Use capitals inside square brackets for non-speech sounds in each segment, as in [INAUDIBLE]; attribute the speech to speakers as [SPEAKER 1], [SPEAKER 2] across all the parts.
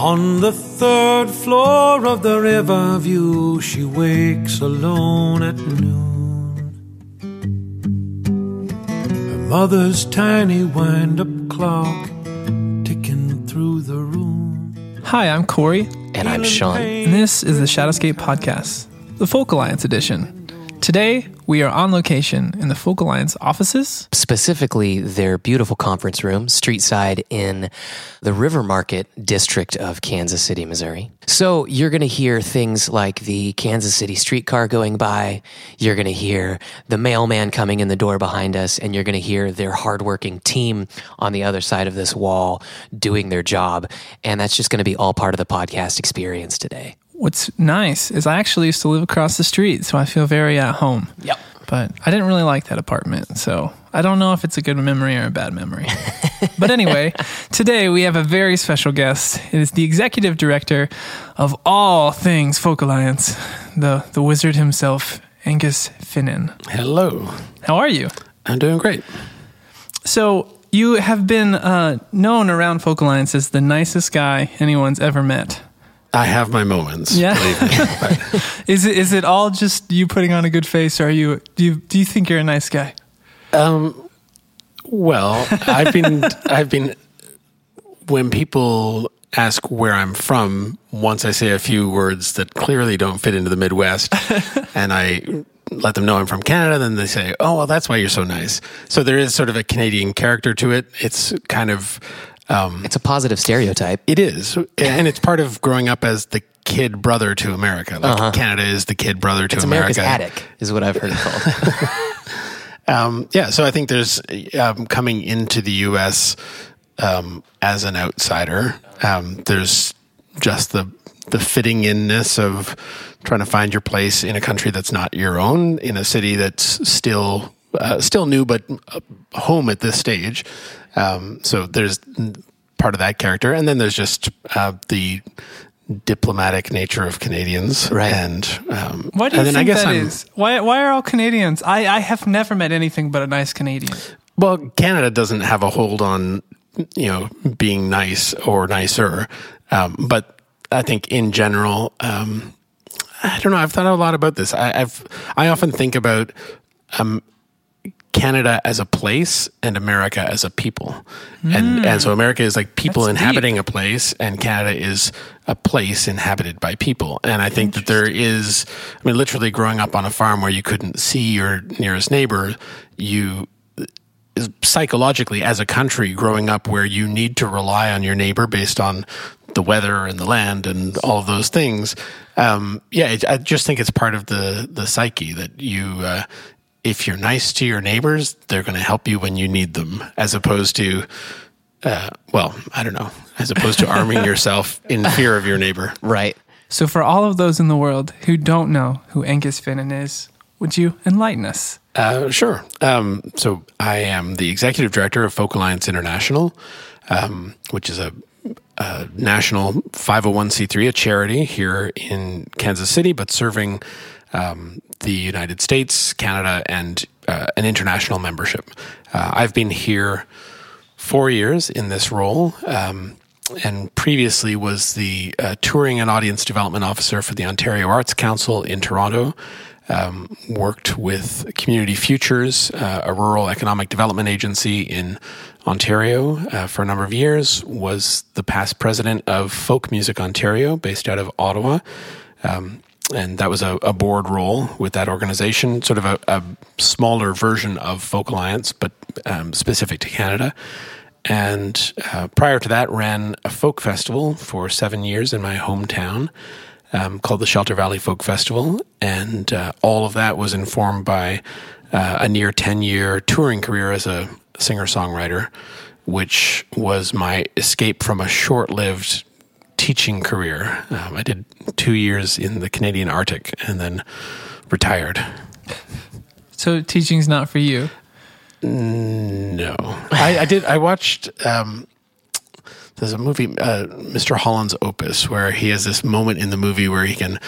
[SPEAKER 1] On the third floor of the Riverview, she wakes alone at noon. Her mother's tiny wind up clock ticking through the room.
[SPEAKER 2] Hi, I'm Corey,
[SPEAKER 3] And I'm Sean.
[SPEAKER 2] and this is the Shadowscape Podcast, the Folk Alliance edition. Today, we are on location in the Folk Alliance offices.
[SPEAKER 3] Specifically, their beautiful conference room, street side in the River Market district of Kansas City, Missouri. So you're going to hear things like the Kansas City streetcar going by. You're going to hear the mailman coming in the door behind us, and you're going to hear their hardworking team on the other side of this wall doing their job. And that's just going to be all part of the podcast experience today.
[SPEAKER 2] What's nice is I actually used to live across the street, so I feel very at home.
[SPEAKER 3] Yep.
[SPEAKER 2] But I didn't really like that apartment, so I don't know if it's a good memory or a bad memory. [LAUGHS] but anyway, today we have a very special guest. It is the executive director of all things Folk Alliance, the, the wizard himself, Aengus Finnan.
[SPEAKER 4] Hello.
[SPEAKER 2] How are you?
[SPEAKER 4] I'm doing great.
[SPEAKER 2] So you have been uh, known around Folk Alliance as the nicest guy anyone's ever met.
[SPEAKER 4] I have my moments.
[SPEAKER 2] Yeah.
[SPEAKER 4] me. [LAUGHS]
[SPEAKER 2] Is it is it all just you putting on a good face, or are you do you do you think you're a nice guy?
[SPEAKER 4] um, well, I've been, [LAUGHS] I've been, when people ask where I'm from, once I say a few words that clearly don't fit into the Midwest, [LAUGHS] and I let them know I'm from Canada, then they say, "Oh, well, that's why you're so nice." So there is sort of a Canadian character to it. It's kind of. Um,
[SPEAKER 3] It's a positive stereotype.
[SPEAKER 4] It is, and it's part of growing up as the kid brother to America. Like Canada is the kid brother to
[SPEAKER 3] It's America's
[SPEAKER 4] America.
[SPEAKER 3] attic, is what I've heard it called. [LAUGHS]
[SPEAKER 4] Um, yeah, so I think there's um, coming into the U.S. Um, as an outsider. Um, there's just the the fitting inness of trying to find your place in a country that's not your own, in a city that's still uh, still new but uh, home at this stage. Um, so there's part of that character, and then there's just uh, the diplomatic nature of Canadians,
[SPEAKER 3] Right.
[SPEAKER 4] And um,
[SPEAKER 2] Why do you
[SPEAKER 4] and
[SPEAKER 2] think
[SPEAKER 4] I guess
[SPEAKER 2] that
[SPEAKER 4] I'm,
[SPEAKER 2] is? Why why are all Canadians? I, I have never met anything but a nice Canadian.
[SPEAKER 4] Well, Canada doesn't have a hold on, you know, being nice or nicer. Um, but I think in general, um, I don't know. I've thought a lot about this. I, I've, I often think about, um, Canada as a place and America as a people. And, and so America is like people
[SPEAKER 2] That's
[SPEAKER 4] inhabiting a place and Canada is a place inhabited by people. And I think that there is, I mean, literally growing up on a farm where you couldn't see your nearest neighbor, you, psychologically as a country growing up where you need to rely on your neighbor based on the weather and the land and all of those things. Um, yeah, it, I just think it's part of the the psyche that you, uh, if you're nice to your neighbors, they're going to help you when you need them, as opposed to, uh, well, I don't know, as opposed to arming yourself in fear of your neighbor.
[SPEAKER 3] right.
[SPEAKER 2] So for all of those in the world who don't know who Aengus Finnan is, would you enlighten us?
[SPEAKER 4] Uh, sure. Um, so I am the executive director of Folk Alliance International, um, which is a, a national 501c3, a charity here in Kansas City, but serving um, the United States, Canada, and uh, an international membership. Uh, I've been here four years in this role. Um, and previously was the uh, touring and audience development officer for the Ontario Arts Council in Toronto. Um, worked with Community Futures, uh, a rural economic development agency in Ontario, uh, for a number of years. Was the past president of Folk Music Ontario, based out of Ottawa. Um, and that was a, a board role with that organization, sort of a, a smaller version of Folk Alliance, but um, specific to Canada. And uh, prior to that, ran a folk festival for seven years in my hometown um, called the Shelter Valley Folk Festival. And uh, all of that was informed by uh, a near 10 year touring career as a singer songwriter, which was my escape from a short lived teaching career. Um, I did two years in the Canadian Arctic and then retired.
[SPEAKER 2] So teaching's not for you.
[SPEAKER 4] No, I, I did. I watched. Um, there's a movie, uh, Mr. Holland's Opus, where he has this moment in the movie where he can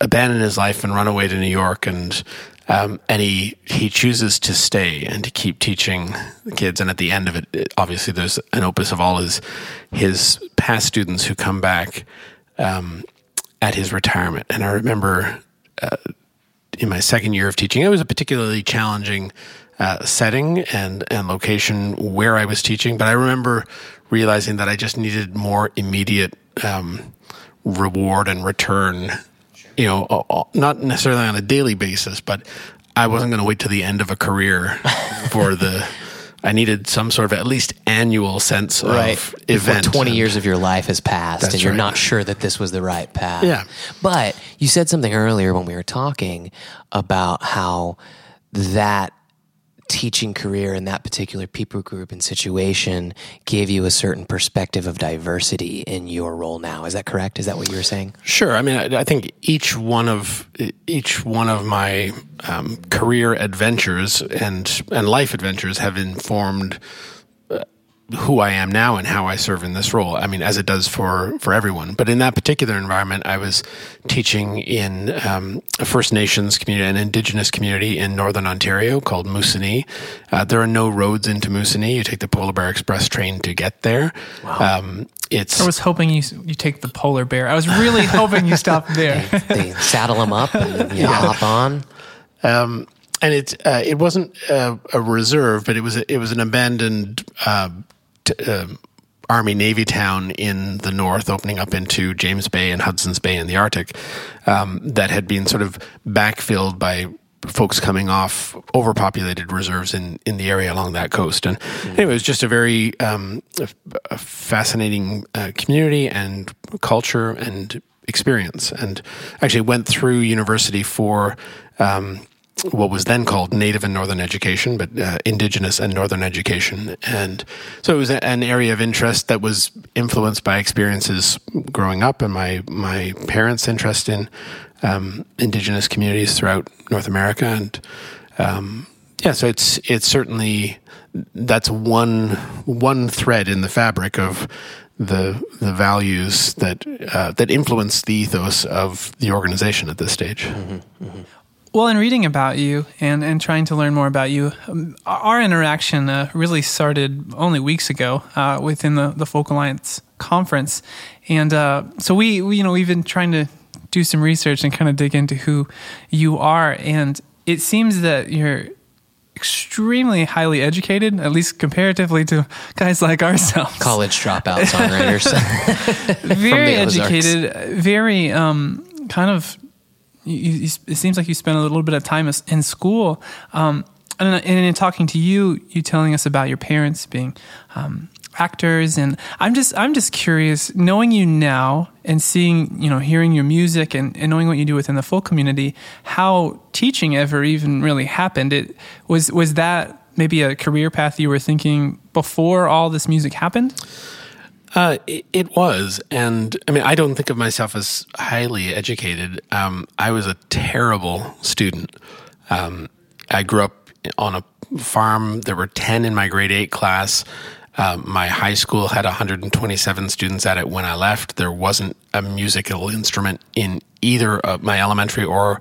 [SPEAKER 4] abandon his life and run away to New York and Um, and he he chooses to stay and to keep teaching the kids. And at the end of it, it obviously there's an opus of all his his past students who come back um, at his retirement. And I remember uh, in my second year of teaching, it was a particularly challenging uh, setting and and location where I was teaching. But I remember realizing that I just needed more immediate um, reward and return. You know, not necessarily on a daily basis, but I wasn't going to wait to the end of a career [LAUGHS] for the. I needed some sort of at least annual sense
[SPEAKER 3] right.
[SPEAKER 4] of
[SPEAKER 3] Before
[SPEAKER 4] event.
[SPEAKER 3] 20
[SPEAKER 4] and-
[SPEAKER 3] years of your life has passed and you're
[SPEAKER 4] right.
[SPEAKER 3] not sure that this was the right path.
[SPEAKER 4] Yeah.
[SPEAKER 3] But you said something earlier when we were talking about how that teaching career in that particular people group and situation gave you a certain perspective of diversity in your role now. Is that correct? Is that what you were saying?
[SPEAKER 4] Sure. I mean, I, I think each one of each one of my um, career adventures and and life adventures have informed who I am now and how I serve in this role. I mean, as it does for for everyone. But in that particular environment, I was teaching in um, a First Nations community, an Indigenous community in Northern Ontario called Moosonee. Uh, there are no roads into Moosonee. You take the Polar Bear Express train to get there. Um, it's
[SPEAKER 2] I was hoping you you take the polar bear. I was really [LAUGHS] hoping you stopped there.
[SPEAKER 3] They [LAUGHS] saddle them up and you hop on.
[SPEAKER 4] um, and it uh, it wasn't uh, a reserve, but it was a, it was an abandoned uh, t- um Army Navy town in the north, opening up into James Bay and Hudson's Bay in the Arctic, um, that had been sort of backfilled by folks coming off overpopulated reserves in, in the area along that coast. And anyway, it was just a very um, a, a fascinating uh, community and culture and experience. And actually went through university for um, what was then called Native and Northern Education, but uh, Indigenous and Northern Education. And so it was an area of interest that was influenced by experiences growing up and my, my parents' interest in um, Indigenous communities throughout North America. And um, yeah, so it's it's certainly that's one one thread in the fabric of the the values that uh, that influence the ethos of the organization at this stage.
[SPEAKER 2] Well, in reading about you and, and trying to learn more about you, um, our interaction uh, really started only weeks ago uh, within the, the Folk Alliance conference. And uh, so we, we, you know, we've been trying to do some research and kind of dig into who you are. And it seems that you're extremely highly educated, at least comparatively to [LAUGHS] guys like ourselves.
[SPEAKER 3] College dropout songwriters. [LAUGHS] [LAUGHS]
[SPEAKER 2] very educated, very um, kind of. You, you, it seems like you spent a little bit of time in school. Um, and, in talking to you, you telling us about your parents being um, actors, and I'm just I'm just curious, knowing you now and seeing you know hearing your music and, and knowing what you do within the folk community, how teaching ever even really happened. It was was that maybe a career path you were thinking before all this music happened?
[SPEAKER 4] Uh, it, it was, and I mean, I don't think of myself as highly educated. Um, I was a terrible student. Um, I grew up on a farm. There were ten in my grade eight class. Um, my high school had 127 students at it when I left. There wasn't a musical instrument in either my elementary or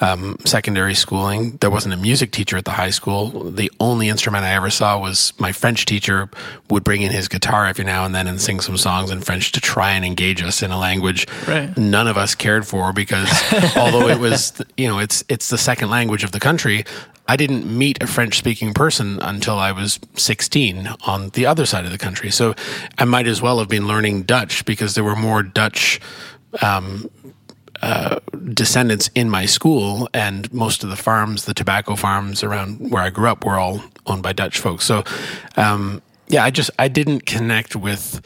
[SPEAKER 4] um, secondary schooling. There wasn't a music teacher at the high school. The only instrument I ever saw was my French teacher would bring in his guitar every now and then and sing some songs in French to try and engage us in a language
[SPEAKER 2] Right.
[SPEAKER 4] none of us cared for because [LAUGHS] although it was you know it's it's the second language of the country I didn't meet a French speaking person until I was 16 on the other side of the country so I might as well have been learning Dutch because there were more Dutch um, uh, descendants in my school, and most of the farms, the tobacco farms around where I grew up, were all owned by Dutch folks. So, um, yeah, I just I didn't connect with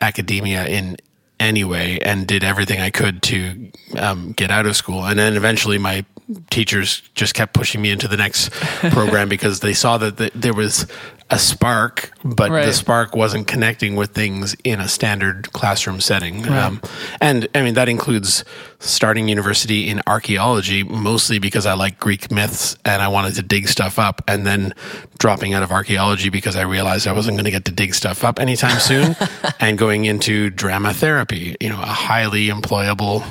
[SPEAKER 4] academia in any way, and did everything I could to um, get out of school. And then eventually, my teachers just kept pushing me into the next [LAUGHS] program because they saw that th- there was a spark, but
[SPEAKER 2] Right.
[SPEAKER 4] the spark wasn't connecting with things in a standard classroom setting. Um, and I mean, that includes starting university in archaeology, mostly because I like Greek myths and I wanted to dig stuff up, and then dropping out of archaeology because I realized I wasn't going to get to dig stuff up anytime soon, [LAUGHS] and going into drama therapy, you know, a highly employable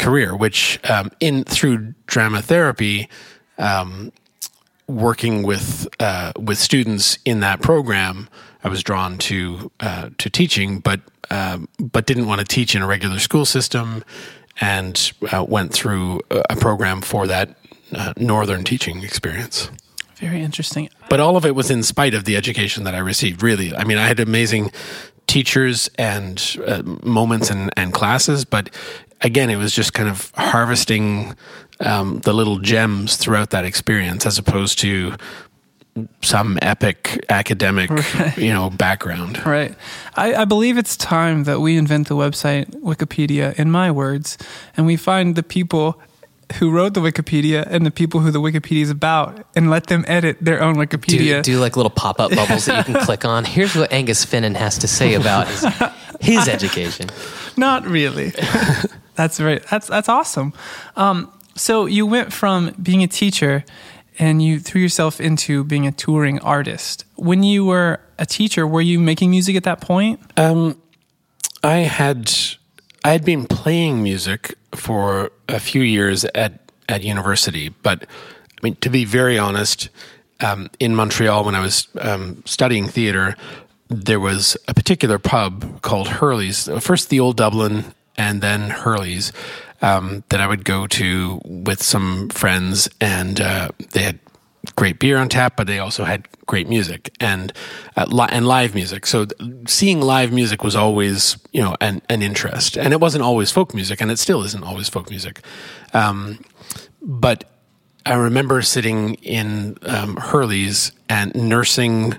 [SPEAKER 4] career, which um, in through drama therapy, um, working with uh, with students in that program, I was drawn to uh, to teaching, but um, but didn't want to teach in a regular school system, and uh, went through a program for that uh, northern teaching experience.
[SPEAKER 2] Very interesting.
[SPEAKER 4] But all of it was in spite of the education that I received. Really, I mean, I had amazing teachers and uh, moments and, and classes, but again, it was just kind of harvesting um, the little gems throughout that experience, as opposed to some epic academic, right. you know, background.
[SPEAKER 2] Right. I, I, believe it's time that we invent the website Wikipedia, in my words, and we find the people who wrote the Wikipedia and the people who the Wikipedia is about and let them edit their own Wikipedia.
[SPEAKER 3] Do, you do like little pop up bubbles that you can [LAUGHS] click on. Here's what Aengus Finnan has to say about his, his education. [LAUGHS]
[SPEAKER 2] Not really. [LAUGHS] that's very that's that's awesome. Um, so you went from being a teacher and you threw yourself into being a touring artist. When you were a teacher, were you making music at that point?
[SPEAKER 4] Um, I had I had been playing music for a few years at at university, but I mean to be very honest, um, in Montreal when I was um, studying theater, there was a particular pub called Hurley's. First, the Old Dublin, and then Hurley's um, that I would go to with some friends, and uh, they had great beer on tap, but they also had great music and uh, li- and live music. So th- seeing live music was always you know an, an interest, and it wasn't always folk music, and it still isn't always folk music. Um, but I remember sitting in um, Hurley's and nursing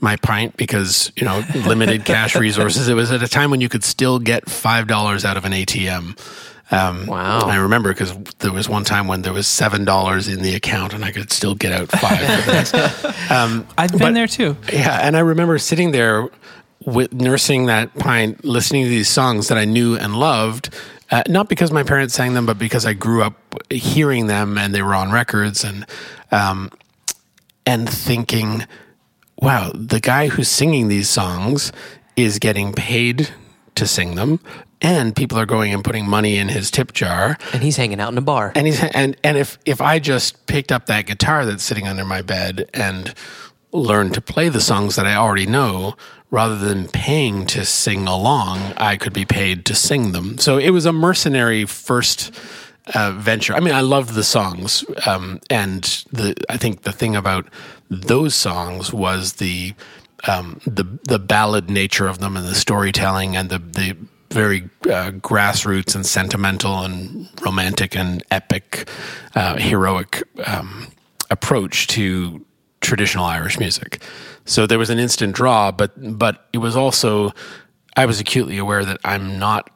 [SPEAKER 4] my pint because you know limited cash [LAUGHS] resources. It was at a time when you could still get five dollars out of an ATM.
[SPEAKER 3] Um, wow!
[SPEAKER 4] I remember because there was one time when there was seven dollars in the account, and I could still get out five. [LAUGHS]
[SPEAKER 2] um, I've been but, there too.
[SPEAKER 4] Yeah, and I remember sitting there with nursing that pint, listening to these songs that I knew and loved. Uh, not because my parents sang them, but because I grew up hearing them and they were on records, and um, and thinking, "Wow, the guy who's singing these songs is getting paid to sing them and people are going and putting money in his tip jar.
[SPEAKER 3] And he's hanging out in a bar.
[SPEAKER 4] And he's and and if if i just picked up that guitar that's sitting under my bed and learned to play the songs that i already know rather than paying to sing along i could be paid to sing them. So it was a mercenary first uh, venture. I mean i loved the songs um, and the i think the thing about those songs was the um, the the ballad nature of them and the storytelling and the the very uh, grassroots and sentimental and romantic and epic, uh, heroic um, approach to traditional Irish music. So there was an instant draw, but but it was also I was acutely aware that I'm not.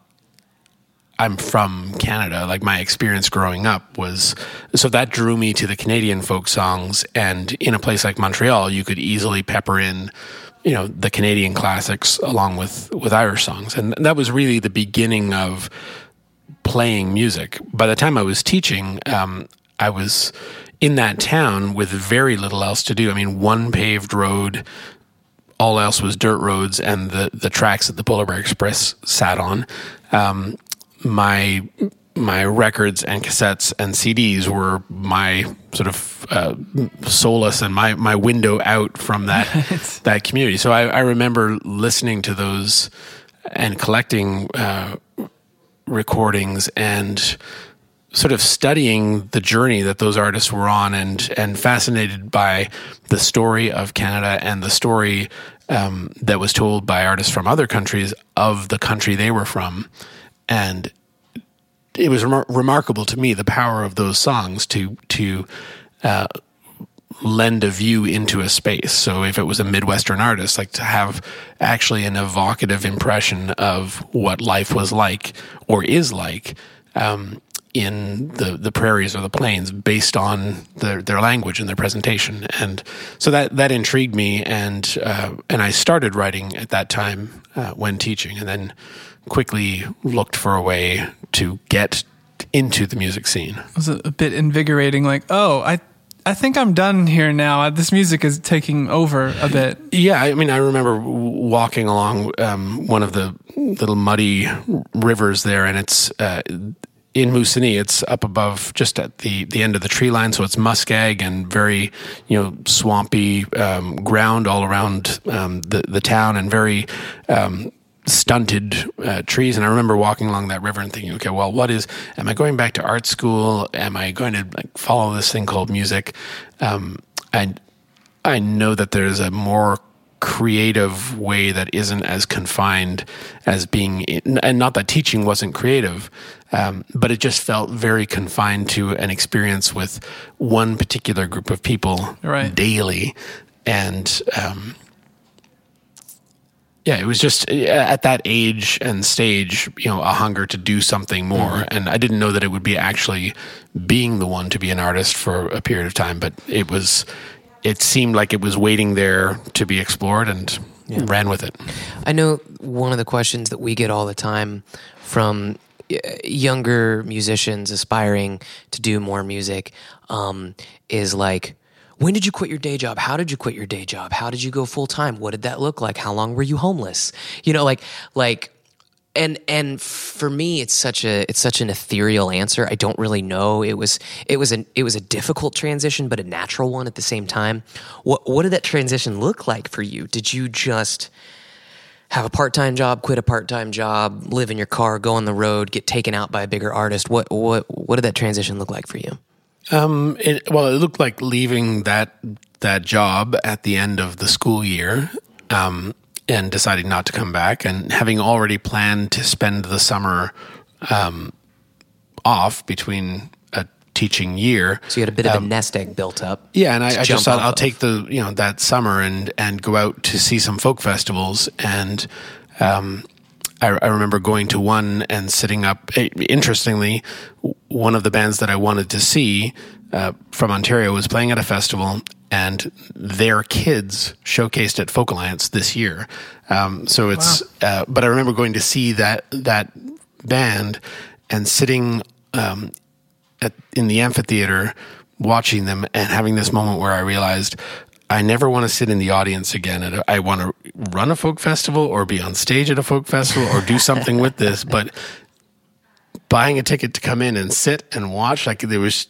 [SPEAKER 4] I'm from Canada. Like my experience growing up was, so that drew me to the Canadian folk songs. And in a place like Montreal, you could easily pepper in you know the Canadian classics along with with Irish songs, and that was really the beginning of playing music. By the time I was teaching, um, I was in that town with very little else to do. I mean, one paved road, all else was dirt roads, and the the tracks that the Polar Bear Express sat on. Um, my my records and cassettes and CDs were my sort of uh, solace and my my window out from that [LAUGHS] that community. So I, I, remember listening to those and collecting uh, recordings and sort of studying the journey that those artists were on and and fascinated by the story of Canada and the story um, that was told by artists from other countries of the country they were from and it was remar- remarkable to me the power of those songs to to uh, lend a view into a space. So if it was a Midwestern artist, like to have actually an evocative impression of what life was like or is like um, in the, the prairies or the plains based on their, their language and their presentation. And so that, that intrigued me. And, uh, and I started writing at that time uh, when teaching and then quickly looked for a way to get into the music scene.
[SPEAKER 2] It was a bit invigorating. Like, oh, I I think I'm done here now. This music is taking over a bit.
[SPEAKER 4] Yeah, I mean, I remember walking along um, one of the little muddy rivers there, and it's uh, in Moosonee. It's up above, just at the the end of the tree line, so it's muskeg and very you know swampy um, ground all around um, the the town, and very um, stunted uh, trees. And I remember walking along that river and thinking, okay, well, what is? Am I going back to art school? Am I going to like, follow this thing called music? Um, I I know that there's a more creative way that isn't as confined as being in, and not that teaching wasn't creative um, but it just felt very confined to an experience with one particular group of people
[SPEAKER 2] Right.
[SPEAKER 4] daily and um, yeah it was just uh, at that age and stage you know a hunger to do something more. And i didn't know that it would be actually being the one to be an artist for a period of time but it was it seemed like it was waiting there to be explored and ran with it.
[SPEAKER 3] I know one of the questions that we get all the time from uh, younger musicians aspiring to do more music um, is like, when did you quit your day job? How did you quit your day job? How did you go full time? What did that look like? How long were you homeless? You know, like, like, and and for me it's such a it's such an ethereal answer i don't really know it was it was an it was a difficult transition but a natural one at the same time what what did that transition look like for you did you just have a part-time job quit a part-time job live in your car go on the road get taken out by a bigger artist what what what did that transition look like for you
[SPEAKER 4] Um, it, well, it looked like leaving that that job at the end of the school year, um, and deciding not to come back, and having already planned to spend the summer um, off between a teaching year.
[SPEAKER 3] so you had a bit of a nest egg built up
[SPEAKER 4] Yeah, and I, I just thought I'll
[SPEAKER 3] of.
[SPEAKER 4] take the you know that summer and and go out to see some folk festivals and. Um, I, I remember going to one and sitting up. eh, Interestingly, one of the bands that I wanted to see uh, from Ontario was playing at a festival, and their kids showcased at Folk Alliance this year. Um, so it's. Uh, but I remember going to see that that band and sitting um, at, in the amphitheater watching them and having this moment where I realized I never want to sit in the audience again. And I want to run a folk festival or be on stage at a folk festival or do something with this. [LAUGHS] But buying a ticket to come in and sit and watch, like there was,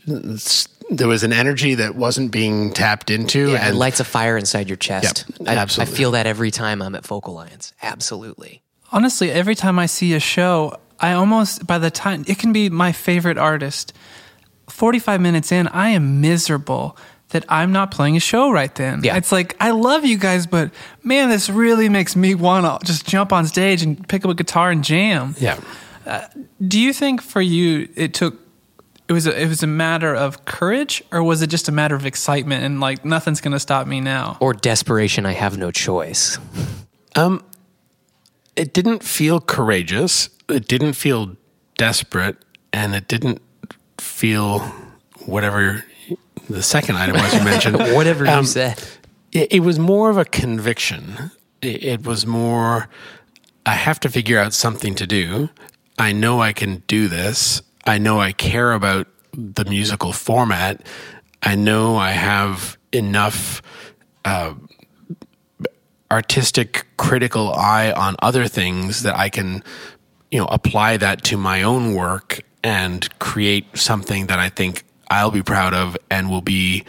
[SPEAKER 4] there was an energy that wasn't being tapped into.
[SPEAKER 3] yeah, it
[SPEAKER 4] and
[SPEAKER 3] lights a fire inside your chest
[SPEAKER 4] Yep,
[SPEAKER 3] I, I feel that every time i'm at folk alliance absolutely
[SPEAKER 2] Honestly, every time I see a show, I almost, by the time, it can be my favorite artist. 45 minutes in, I am miserable that I'm not playing a show right then.
[SPEAKER 3] Yeah.
[SPEAKER 2] It's like, I love you guys, but man, this really makes me want to just jump on stage and pick up a guitar and jam.
[SPEAKER 4] yeah.
[SPEAKER 2] Do you think for you, it took, it was a, it was a matter of courage or was it just a matter of excitement and like nothing's going to stop me now?
[SPEAKER 3] or desperation i have no choice [LAUGHS] um
[SPEAKER 4] it didn't feel courageous. It didn't feel desperate, and it didn't feel whatever the second item was you mentioned. [LAUGHS]
[SPEAKER 3] whatever you
[SPEAKER 4] Um,
[SPEAKER 3] said
[SPEAKER 4] It, it was more of a conviction. It, it was more. I have to figure out something to do. I know I can do this. I know I care about the musical format. I know I have enough artistic critical eye on other things that I can you know apply that to my own work and create something that I think I'll be proud of and will be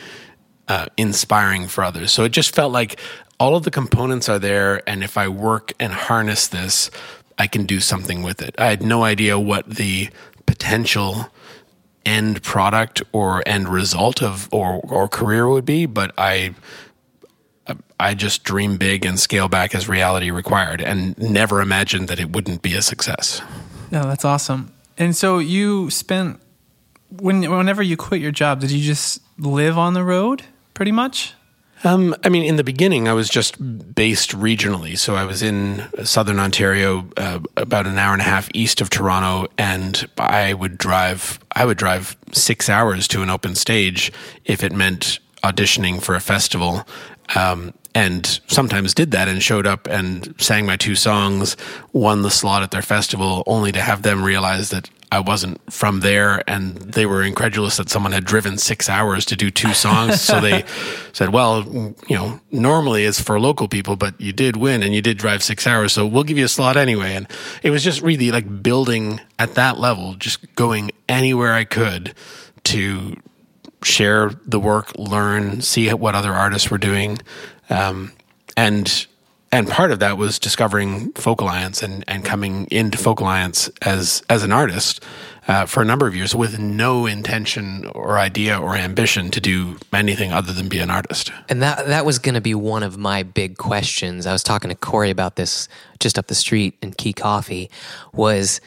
[SPEAKER 4] uh, inspiring for others. So it just felt like all of the components are there, and if I work and harness this, I can do something with it. I had no idea what the potential end product or end result of or or career would be, but I I just dream big and scale back as reality required and never imagined that it wouldn't be a success.
[SPEAKER 2] No, that's awesome. And so you spent when whenever you quit your job, did you just live on the road pretty much?
[SPEAKER 4] Um, I mean, in the beginning, I was just based regionally. So I was in southern Ontario, uh, about an hour and a half east of Toronto, and I would drive. I would drive six hours to an open stage if it meant auditioning for a festival. Um, and sometimes did that and showed up and sang my two songs, won the slot at their festival, only to have them realize that I wasn't from there, and they were incredulous that someone had driven six hours to do two songs. so they [LAUGHS] said, "Well, you know, normally it's for local people, but you did win and you did drive six hours, so we'll give you a slot anyway." And it was just really like building at that level, just going anywhere I could to share the work, learn, see what other artists were doing, um, and and part of that was discovering Folk Alliance and, and coming into Folk Alliance as as an artist uh, for a number of years with no intention or idea or ambition to do anything other than be an artist.
[SPEAKER 3] And that that was going to be one of my big questions. I was talking to Corey about this just up the street in Quay Coffee. Was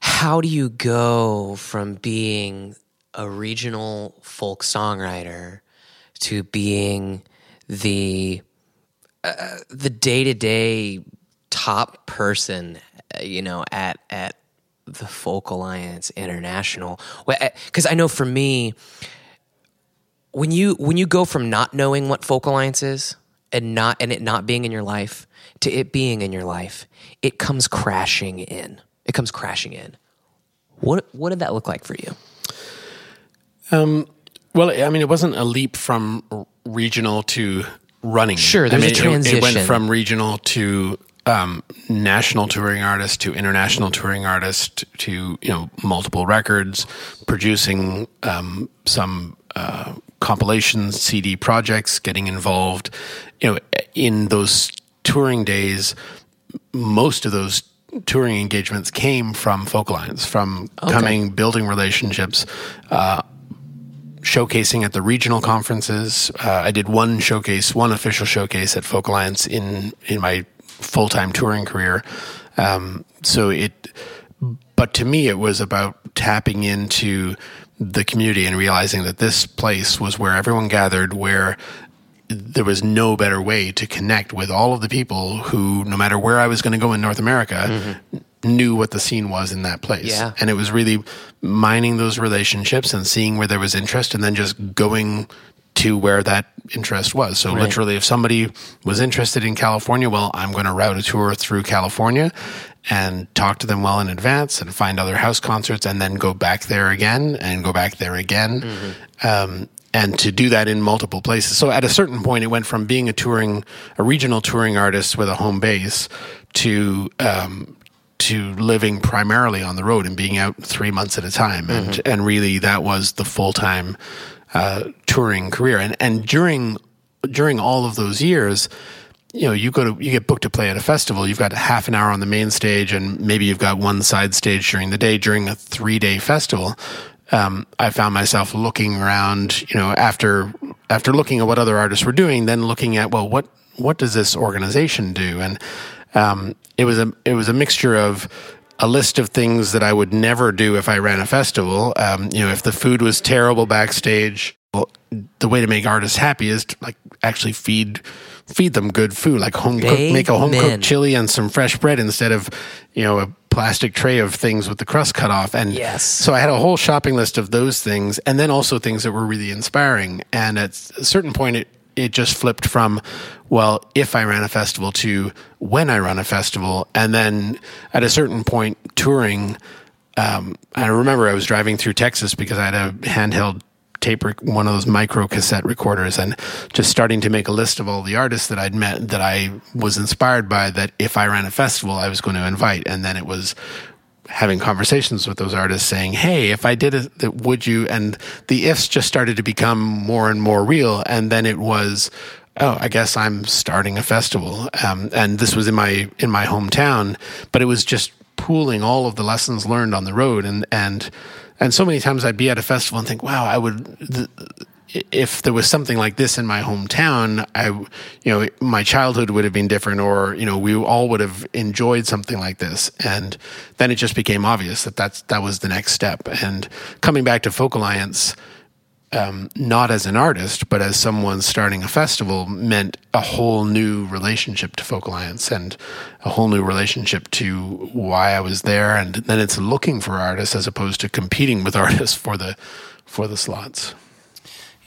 [SPEAKER 3] how do you go from being a regional folk songwriter to being the uh, the day to day top person, uh, you know, at at the Folk Alliance International. Because I know for me, when you when you go from not knowing what Folk Alliance is and not and it not being in your life to it being in your life, it comes crashing in. It comes crashing in. What what did that look like for you?
[SPEAKER 4] Um, well, I mean, it wasn't a leap from regional to running.
[SPEAKER 3] Sure, there's
[SPEAKER 4] I mean,
[SPEAKER 3] a transition.
[SPEAKER 4] It, it, went from regional to um, national touring artist to international touring artist to you know multiple records, producing um, some uh, compilation CD projects, getting involved. You know, in those touring days, most of those touring engagements came from Folk Alliance, from okay. coming, building relationships, uh, showcasing at the regional conferences. Uh, I did one showcase, one official showcase at Folk Alliance in in my full time touring career. Um, so it, but to me, it was about tapping into the community and realizing that this place was where everyone gathered, where there was no better way to connect with all of the people who, no matter where I was going to go in North America, mm-hmm knew what the scene was in that place.
[SPEAKER 3] Yeah.
[SPEAKER 4] And it was really mining those relationships and seeing where there was interest and then just going to where that interest was. So right. literally if somebody was interested in California, well, I'm going to route a tour through California and talk to them well in advance and find other house concerts and then go back there again and go back there again. Mm-hmm. Um, and to do that in multiple places. So at a certain point, it went from being a touring, a regional touring artist with a home base to um, to living primarily on the road and being out three months at a time, and mm-hmm. and really that was the full time uh, touring career. And and during during all of those years, you know, you go to you get booked to play at a festival. You've got half an hour on the main stage, and maybe you've got one side stage during the day. During a three day festival, um, I found myself looking around. You know, after after looking at what other artists were doing, then looking at well, what what does this organization do? And um, it was a it was a mixture of a list of things that I would never do if I ran a festival. Um, you know, if the food was terrible backstage, well, the way to make artists happy is to like actually feed feed them good food, like home cook, make a home cooked chili and some fresh bread instead of you know a plastic tray of things with the crust cut off. And
[SPEAKER 3] yes.
[SPEAKER 4] so I had a whole shopping list of those things, and then also things that were really inspiring. And at a certain point, it it just flipped from, well, if I ran a festival to when I run a festival. And then at a certain point, touring, um, I remember I was driving through Texas because I had a handheld tape, rec- one of those micro cassette recorders, and just starting to make a list of all the artists that I'd met that I was inspired by that if I ran a festival, I was going to invite. And then it was having conversations with those artists saying, Hey, if I did it, would you? And the ifs just started to become more and more real. And then it was, Oh, I guess I'm starting a festival. Um, and this was in my, in my hometown, but it was just pooling all of the lessons learned on the road. And, and, and so many times I'd be at a festival and think, wow, I would, the, if there was something like this in my hometown, I, you know, my childhood would have been different, or you know, we all would have enjoyed something like this. And then it just became obvious that that's that was the next step. And coming back to Folk Alliance, um, not as an artist, but as someone starting a festival, meant a whole new relationship to Folk Alliance and a whole new relationship to why I was there. And then it's looking for artists as opposed to competing with [LAUGHS] artists for the for the slots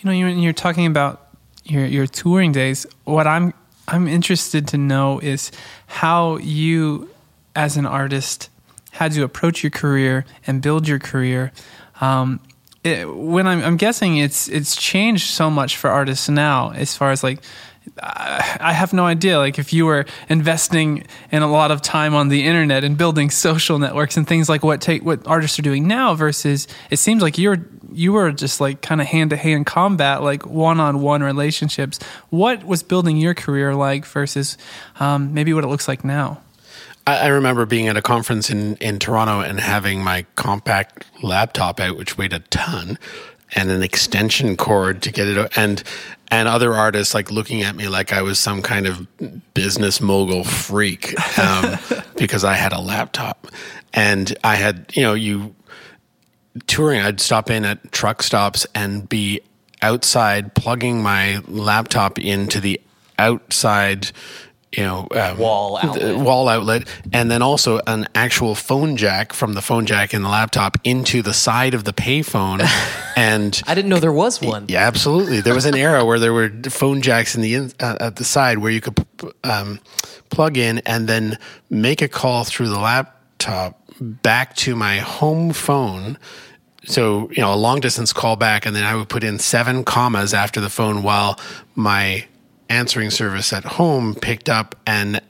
[SPEAKER 2] you know, you're, you're talking about your your touring days. What I'm I'm interested to know is how you, as an artist, had to approach your career and build your career. Um, it, when I'm, I'm guessing it's it's changed so much for artists now, as far as like I have no idea. Like if you were investing in a lot of time on the internet and building social networks and things like what take what artists are doing now versus it seems like you're you were just like kind of hand to hand combat, like one on one relationships. What was building your career like versus um, maybe what it looks like now?
[SPEAKER 4] I, I remember being at a conference in, in Toronto and having my compact laptop out, which weighed a ton, and an extension cord to get it and and other artists like looking at me like I was some kind of business mogul freak um, [LAUGHS] because I had a laptop and I had you know you touring I'd stop in at truck stops and be outside plugging my laptop into the outside you know um,
[SPEAKER 3] Wall outlet.
[SPEAKER 4] wall outlet and then also an actual phone jack from the phone jack in the laptop into the side of the payphone [LAUGHS] and
[SPEAKER 3] I didn't know there was one.
[SPEAKER 4] yeah absolutely there was an era where there were phone jacks in the in, uh, at the side where you could um, plug in and then make a call through the laptop back to my home phone so you know a long distance call back and then i would put in seven commas after the phone while my answering service at home picked up and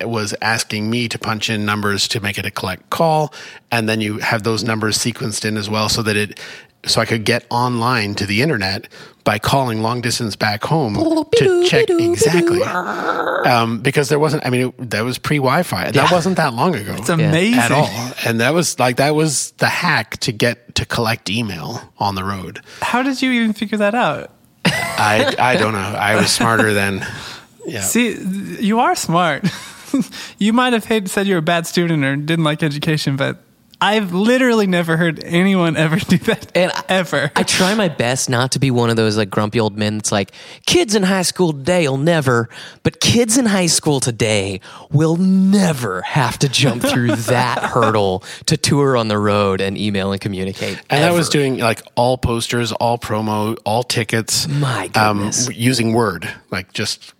[SPEAKER 4] was asking me to punch in numbers to make it a collect call. And then you have those numbers sequenced in as well so that it so i could get online to the internet by calling long distance back home to check exactly um, because there wasn't i mean it, that was pre-wi-fi that wasn't that long ago
[SPEAKER 2] It's amazing.
[SPEAKER 4] at all. And that was like that was the hack to get to collect email on the road.
[SPEAKER 2] How did you even figure that out?
[SPEAKER 4] I I don't know. I was smarter than [LAUGHS] yeah.
[SPEAKER 2] See, you are smart. [LAUGHS] you might have said you're a bad student or didn't like education, but I've literally never heard anyone ever [LAUGHS] do that.
[SPEAKER 3] And I-
[SPEAKER 2] ever.
[SPEAKER 3] I try my best not to be one of those like grumpy old men that's like, kids in high school today will never, but kids in high school today will never have to jump [LAUGHS] through that hurdle to tour on the road and email and communicate.
[SPEAKER 4] And I was doing like all posters, all promo, all tickets.
[SPEAKER 3] My
[SPEAKER 4] um,
[SPEAKER 3] goodness.
[SPEAKER 4] w- using Word, like just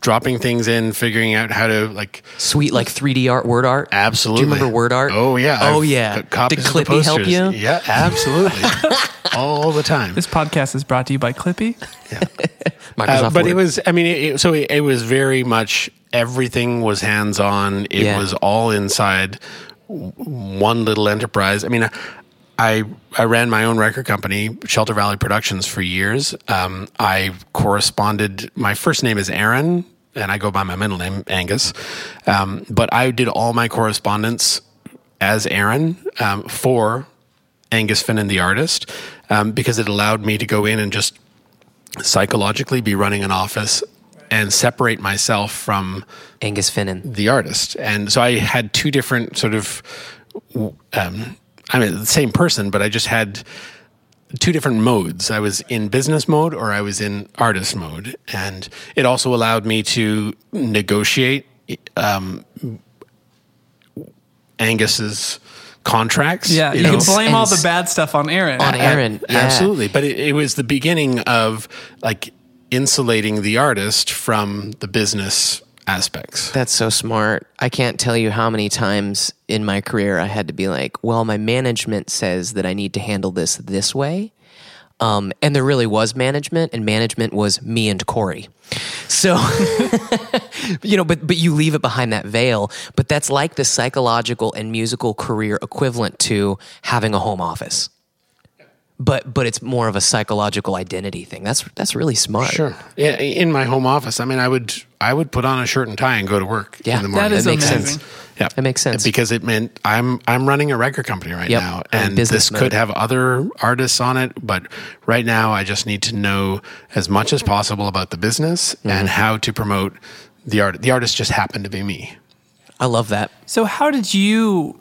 [SPEAKER 4] dropping things in, figuring out how to like
[SPEAKER 3] sweet like 3D art, word art.
[SPEAKER 4] absolutely.
[SPEAKER 3] Do you remember word art?
[SPEAKER 4] Oh yeah.
[SPEAKER 3] Oh
[SPEAKER 4] I've
[SPEAKER 3] yeah.
[SPEAKER 4] copies
[SPEAKER 3] Did
[SPEAKER 4] of the
[SPEAKER 3] Clippy help you?
[SPEAKER 4] Yeah, absolutely. [LAUGHS] all the time.
[SPEAKER 2] this podcast is brought to you by Clippy. Yeah. [LAUGHS]
[SPEAKER 3] Microsoft
[SPEAKER 4] Uh, but
[SPEAKER 3] Word.
[SPEAKER 4] it was, I mean, it, it- so it, it was very much everything was hands on. It
[SPEAKER 3] Yeah.
[SPEAKER 4] was all inside one little enterprise. I mean, I I ran my own record company, Shelter Valley Productions, for years. Um, I corresponded. My first name is Aaron, and I go by my middle name Aengus. Um, but I did all my correspondence as Aaron um, for Aengus Finnan, the artist, um, because it allowed me to go in and just psychologically be running an office and separate myself from
[SPEAKER 3] Aengus Finnan.
[SPEAKER 4] the artist. And so I had two different sort of, um, I mean, the same person, but I just had two different modes. I was in business mode or I was in artist mode. And it also allowed me to negotiate um, Aengus's contracts.
[SPEAKER 2] Yeah, you,
[SPEAKER 4] know.
[SPEAKER 2] can blame all the bad stuff on Aaron.
[SPEAKER 3] On Aaron. Yeah.
[SPEAKER 4] Absolutely. But it, it was the beginning of like insulating the artist from the business aspects.
[SPEAKER 3] That's so smart. I can't tell you how many times in my career I had to be like, well, my management says that I need to handle this this way. Um, and there really was management, and management was me and Corey. So, [LAUGHS] you know, but but you leave it behind that veil. But that's like the psychological and musical career equivalent to having a home office. But but it's more of a psychological identity thing. That's that's really smart.
[SPEAKER 4] Sure. Yeah, in my home office, I mean, I would I would put on a shirt and tie and go to work
[SPEAKER 3] Yeah,
[SPEAKER 4] in the morning.
[SPEAKER 2] That is
[SPEAKER 3] That makes
[SPEAKER 2] amazing.
[SPEAKER 3] sense.
[SPEAKER 4] Yeah,
[SPEAKER 3] That makes sense.
[SPEAKER 4] because it meant I'm I'm running a record company right
[SPEAKER 3] Yep,
[SPEAKER 4] now, and
[SPEAKER 3] business
[SPEAKER 4] this could have other artists on it, but right now I just need to know as much as possible about the business
[SPEAKER 3] Mm-hmm.
[SPEAKER 4] and how to promote the art. The artist just happened to be me.
[SPEAKER 3] I love that.
[SPEAKER 2] So how did you?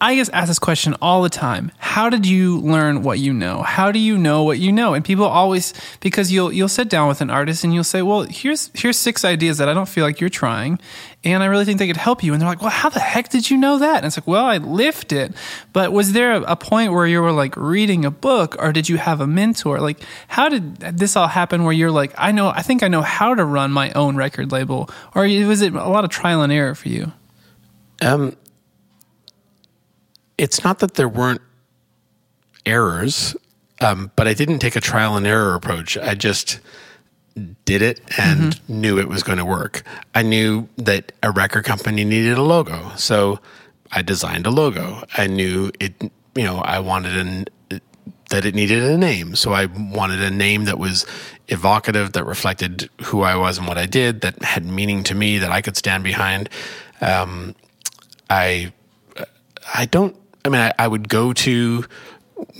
[SPEAKER 2] I guess ask this question all the time. How did you learn what you know? How do you know what you know? And people always because you'll you'll sit down with an artist and you'll say, "Well, here's here's six ideas that I don't feel like you're trying, and I really think they could help you." And they're like, "Well, how the heck did you know that?" And it's like, "Well, I lived it." But was there a, a point where you were like reading a book, or did you have a mentor? Like, how did this all happen? Where you're like, "I know, I think I know how to run my own record label," or was it a lot of trial and error for you?
[SPEAKER 4] Um, it's not that there weren't errors, um, but I didn't take a trial and error approach. I just did it and knew it was going to work. I knew that a record company needed a logo, so I designed a logo. I knew it. You know, I wanted an that it needed a name, so I wanted a name that was evocative, that reflected who I was and what I did, that had meaning to me, that I could stand behind. Um, I I don't. I mean, I, I would go to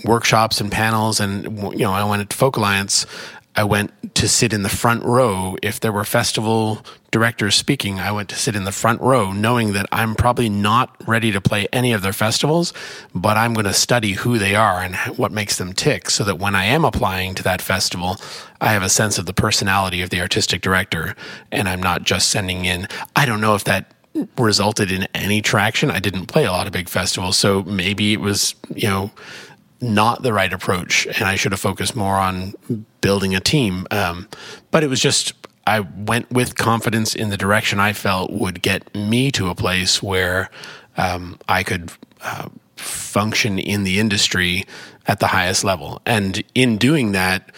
[SPEAKER 4] workshops and panels, and you know, I went to Folk Alliance. I went to sit in the front row. If there were festival directors speaking, I went to sit in the front row, knowing that I'm probably not ready to play any of their festivals, but I'm going to study who they are and what makes them tick, so that when I am applying to that festival, I have a sense of the personality of the artistic director, and I'm not just sending in. I don't know if that resulted in any traction. I didn't play a lot of big festivals, so maybe it was, you know, not the right approach, and I should have focused more on building a team. Um, but it was just I went with confidence in the direction I felt would get me to a place where um, I could uh, function in the industry at the highest level, and in doing that,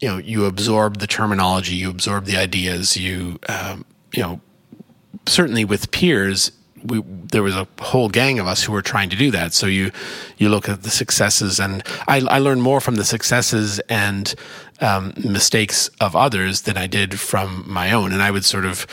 [SPEAKER 4] you know, you absorb the terminology, you absorb the ideas, you um, you know certainly with peers, we, there was a whole gang of us who were trying to do that. So you you look at the successes, and I, I learned more from the successes and um, mistakes of others than I did from my own, and I would sort of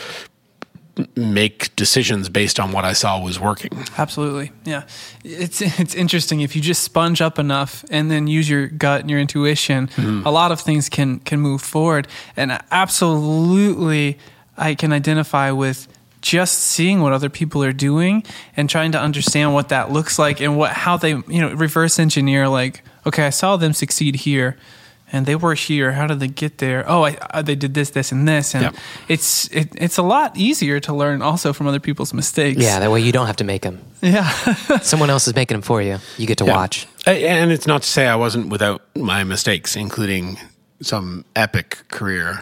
[SPEAKER 4] make decisions based on what I saw was working.
[SPEAKER 2] Absolutely. Yeah. It's it's interesting if you just sponge up enough and then use your gut and your intuition,
[SPEAKER 4] Mm-hmm.
[SPEAKER 2] a lot of things can can move forward. And absolutely I can identify with just seeing what other people are doing and trying to understand what that looks like and what how they, you know, reverse engineer like, okay, I saw them succeed here and they were here. How did they get there? Oh, I, I, they did this, this, and this, and
[SPEAKER 4] Yep.
[SPEAKER 2] it's it, it's a lot easier to learn also from other people's mistakes.
[SPEAKER 3] Yeah, that way you don't have to make them.
[SPEAKER 2] yeah. [LAUGHS]
[SPEAKER 3] Someone else is making them for you. You get to
[SPEAKER 4] Yeah.
[SPEAKER 3] watch.
[SPEAKER 4] Uh, And it's not to say I wasn't without my mistakes, including some epic career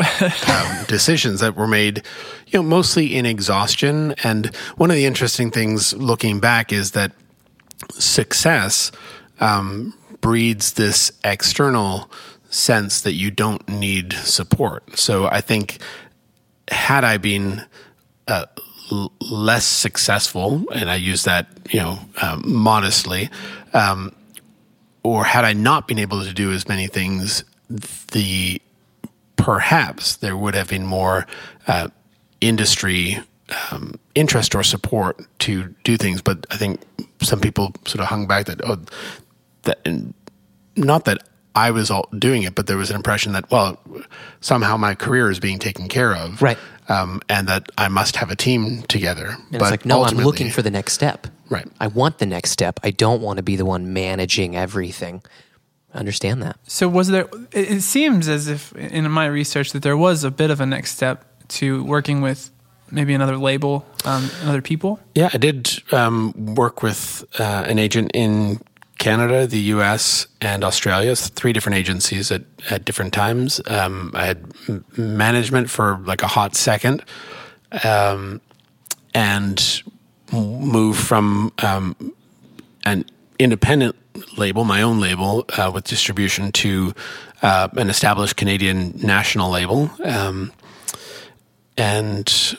[SPEAKER 4] um, [LAUGHS] decisions that were made, you know, mostly in exhaustion. And one of the interesting things looking back is that success um, breeds this external sense that you don't need support. So I think had I been uh, l- less successful, and I use that you know um, modestly, um, or had I not been able to do as many things, the perhaps there would have been more uh, industry um, interest or support to do things. But I think some people sort of hung back that oh that not that I was all doing it, but there was an impression that well somehow my career is being taken care of,
[SPEAKER 3] Right.
[SPEAKER 4] Um, and that I must have a team together.
[SPEAKER 3] And it's like, no, I'm looking for the next step.
[SPEAKER 4] Right.
[SPEAKER 3] I want the next step. I don't want to be the one managing everything. I understand that.
[SPEAKER 2] So was there? It it seems as if in my research that there was a bit of a next step to working with maybe another label, um, other people.
[SPEAKER 4] Yeah, I did um, work with uh, an agent in Canada, the U.S., and Australia. It's three different agencies at, at different times. Um, I had m- management for like a hot second, um, and moved from um, an independent label, my own label, uh, with distribution to uh, an established Canadian national label. Um, and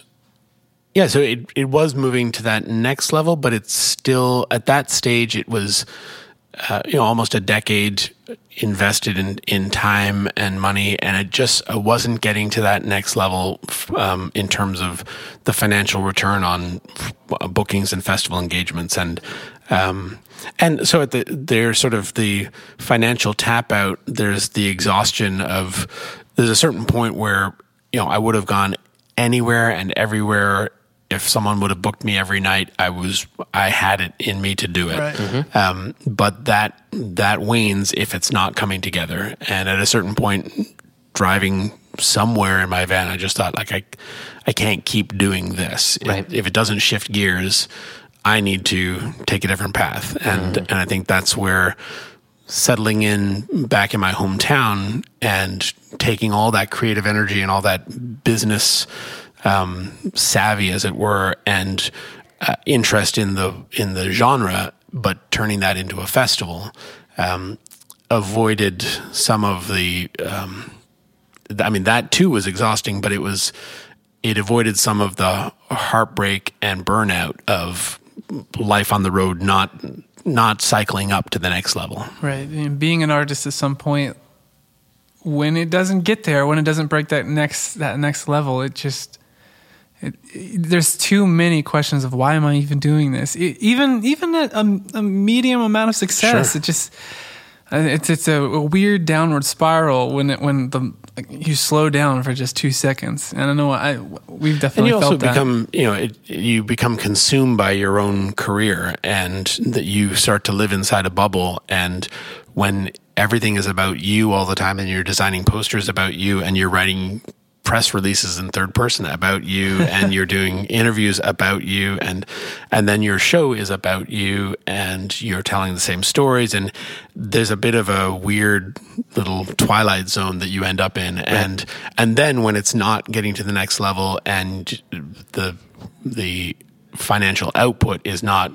[SPEAKER 4] yeah, so it, it was moving to that next level, but it's still at that stage. It was, uh, you know, almost a decade invested in, in time and money, and it just I wasn't getting to that next level um, in terms of the financial return on uh, bookings and festival engagements, and um, and so at the there's sort of the financial tap out. There's the exhaustion of. There's a certain point where you know I would have gone anywhere and everywhere if someone would have booked me every night i was i had it in me to do it
[SPEAKER 2] Right.
[SPEAKER 4] um, but that that wanes if it's not coming together and at a certain point driving somewhere in my van i just thought like i i can't keep doing this If-
[SPEAKER 3] Right.
[SPEAKER 4] if, it doesn't shift gears i need to take a different path and and i think that's where settling in back in my hometown and taking all that creative energy and all that business um, savvy, as it were, and uh, interest in the in the genre but turning that into a festival um, avoided some of the. Um, I mean, that too was exhausting, but it was it avoided some of the heartbreak and burnout of life on the road, not not cycling up to the next level.
[SPEAKER 2] Right. And being an artist at some point, when it doesn't get there, when it doesn't break that next that next level, it just it, it, there's too many questions of why am I even doing this? It, even even at a, a, medium amount of success,
[SPEAKER 4] Sure.
[SPEAKER 2] it just uh, it's it's a, a weird downward spiral when it when the you slow down for just two seconds. And I know I we've definitely and
[SPEAKER 4] you also
[SPEAKER 2] that.
[SPEAKER 4] become you know it, you become consumed by your own career and that you start to live inside a bubble and when everything is about you all the time and you're designing posters about you and you're writing press releases in third person about you [LAUGHS] and you're doing interviews about you and and then your show is about you and you're telling the same stories and there's a bit of a weird little twilight zone that you end up in and and then when it's not getting to the next level and the the financial output is not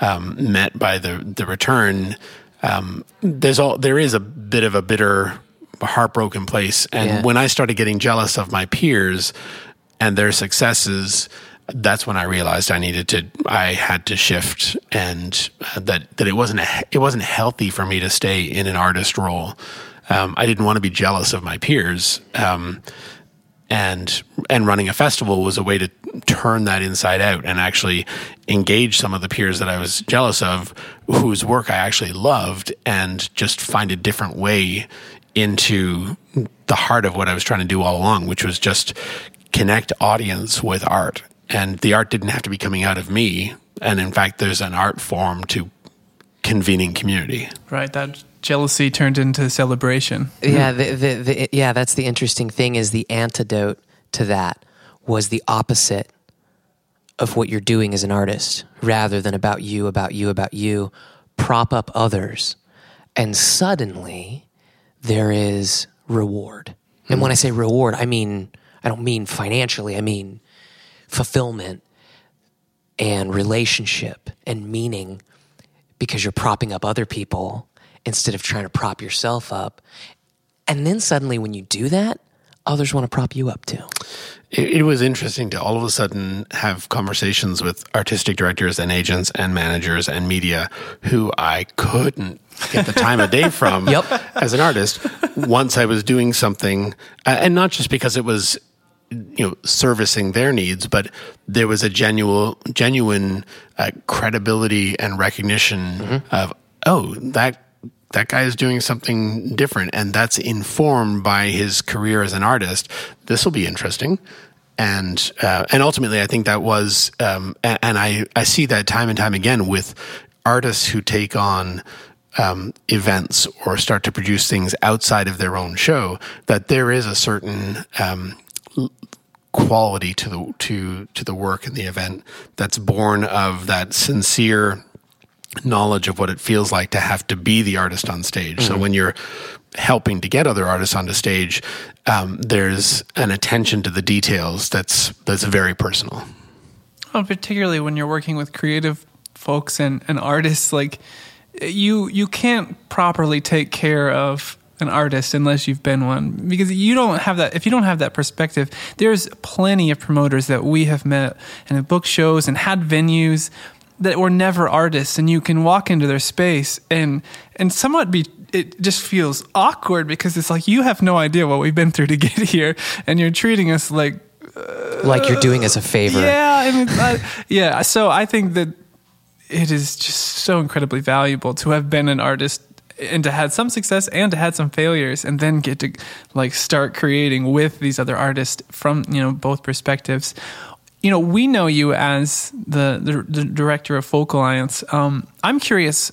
[SPEAKER 4] um, met by the the return um, there's all there is a bit of a bitter heartbroken place. And
[SPEAKER 3] Yeah.
[SPEAKER 4] when i started getting jealous of my peers and their successes that's when i realized i needed to i had to shift and uh, that that it wasn't a, it wasn't healthy for me to stay in an artist role. Um, i didn't want to be jealous of my peers. Um, and and running a festival was a way to turn that inside out and actually engage some of the peers that I was jealous of whose work I actually loved and just find a different way into the heart of what I was trying to do all along which was just connect audience with art and the art didn't have to be coming out of me and in fact there's an art form to convening community
[SPEAKER 2] right. That jealousy turned into celebration.
[SPEAKER 3] Yeah, the, the, the, yeah, that's the interesting thing is the antidote to that was the opposite of what you're doing as an artist, rather than about you, about you, about you. Prop up others, and suddenly there is reward. And when I say reward, I mean I don't mean financially. I mean fulfillment and relationship and meaning because you're propping up other people instead of trying to prop yourself up. And then suddenly, when you do that, others want to prop you up too.
[SPEAKER 4] it, it was interesting to all of a sudden have conversations with artistic directors and agents and managers and media who I couldn't get the time of day from [LAUGHS]
[SPEAKER 3] Yep.
[SPEAKER 4] as an artist once I was doing something uh, and not just because it was you know servicing their needs but there was a genuine genuine uh, credibility and recognition of oh that that guy is doing something different and that's informed by his career as an artist. This will be interesting. And uh, and ultimately i think that was um, and, and i i see that time and time again with artists who take on um, events or start to produce things outside of their own show that there is a certain um, quality to the to to the work and the event that's born of that sincere knowledge of what it feels like to have to be the artist on stage. So when you're helping to get other artists onto stage, um, there's an attention to the details that's that's very personal.
[SPEAKER 2] Well, particularly when you're working with creative folks and, and artists, like you you can't properly take care of an artist unless you've been one because you don't have that if you don't have that perspective there's plenty of promoters that we have met and have booked shows and had venues that were never artists and you can walk into their space and and somewhat be it just feels awkward because it's like you have no idea what we've been through to get here and you're treating us like
[SPEAKER 3] Like you're doing us a favor.
[SPEAKER 2] yeah, I mean, I, yeah. So I think that it is just so incredibly valuable to have been an artist and to had some success and to had some failures and then get to like start creating with these other artists from you know both perspectives. You know we know you as the the, the director of folk alliance. Um, i'm curious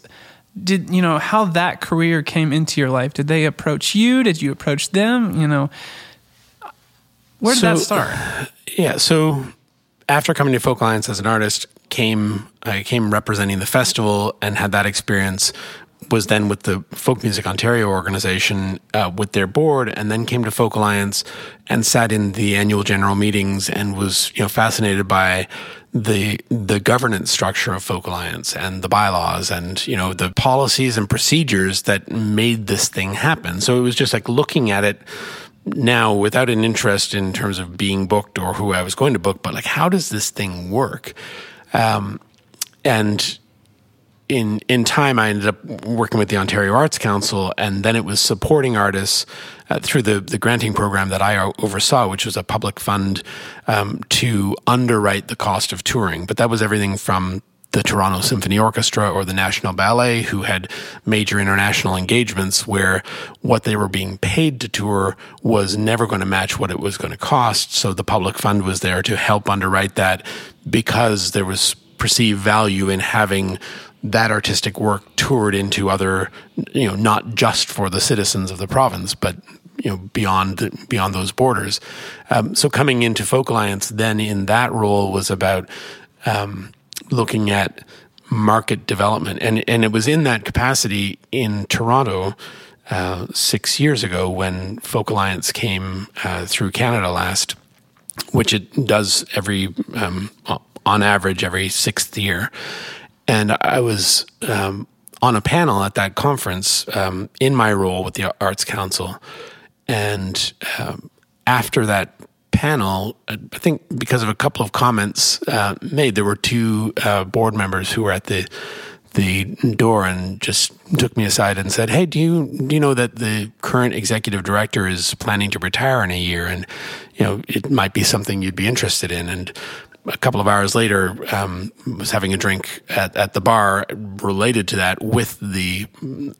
[SPEAKER 2] did you know how that career came into your life. Did they approach you? Did you approach them? You know where did that start?
[SPEAKER 4] Yeah. So after coming to Folk Alliance as an artist, came I came representing the festival and had that experience. was then with the Folk Music Ontario organization uh, with their board, and then came to Folk Alliance and sat in the annual general meetings and was you know fascinated by the the governance structure of Folk Alliance and the bylaws and you know the policies and procedures that made this thing happen. So it was just like looking at it now without an interest in terms of being booked or who I was going to book, but like how does this thing work? Um, and in in time, I ended up working with the Ontario Arts Council, and then it was supporting artists uh, through the the granting program that I oversaw, which was a public fund um, to underwrite the cost of touring. But that was everything from the Toronto Symphony Orchestra or the National Ballet, who had major international engagements where what they were being paid to tour was never going to match what it was going to cost. So the public fund was there to help underwrite that because there was perceived value in having that artistic work toured into other, you know, not just for the citizens of the province, but you know beyond beyond those borders. Um, so coming into Folk Alliance then in that role was about um, looking at market development, and and it was in that capacity in Toronto. Uh, six years ago, when Folk Alliance came uh, through Canada last, which it does every um, on average every sixth year. And I was um, on a panel at that conference um, in my role with the Arts Council. And um, after that panel, I think because of a couple of comments uh, made, there were two uh, board members who were at the the door and just took me aside and said, "Hey, do you do you know that the current executive director is planning to retire in a year, and you know it might be something you'd be interested in?" And a couple of hours later, um, was having a drink at, at the bar related to that with the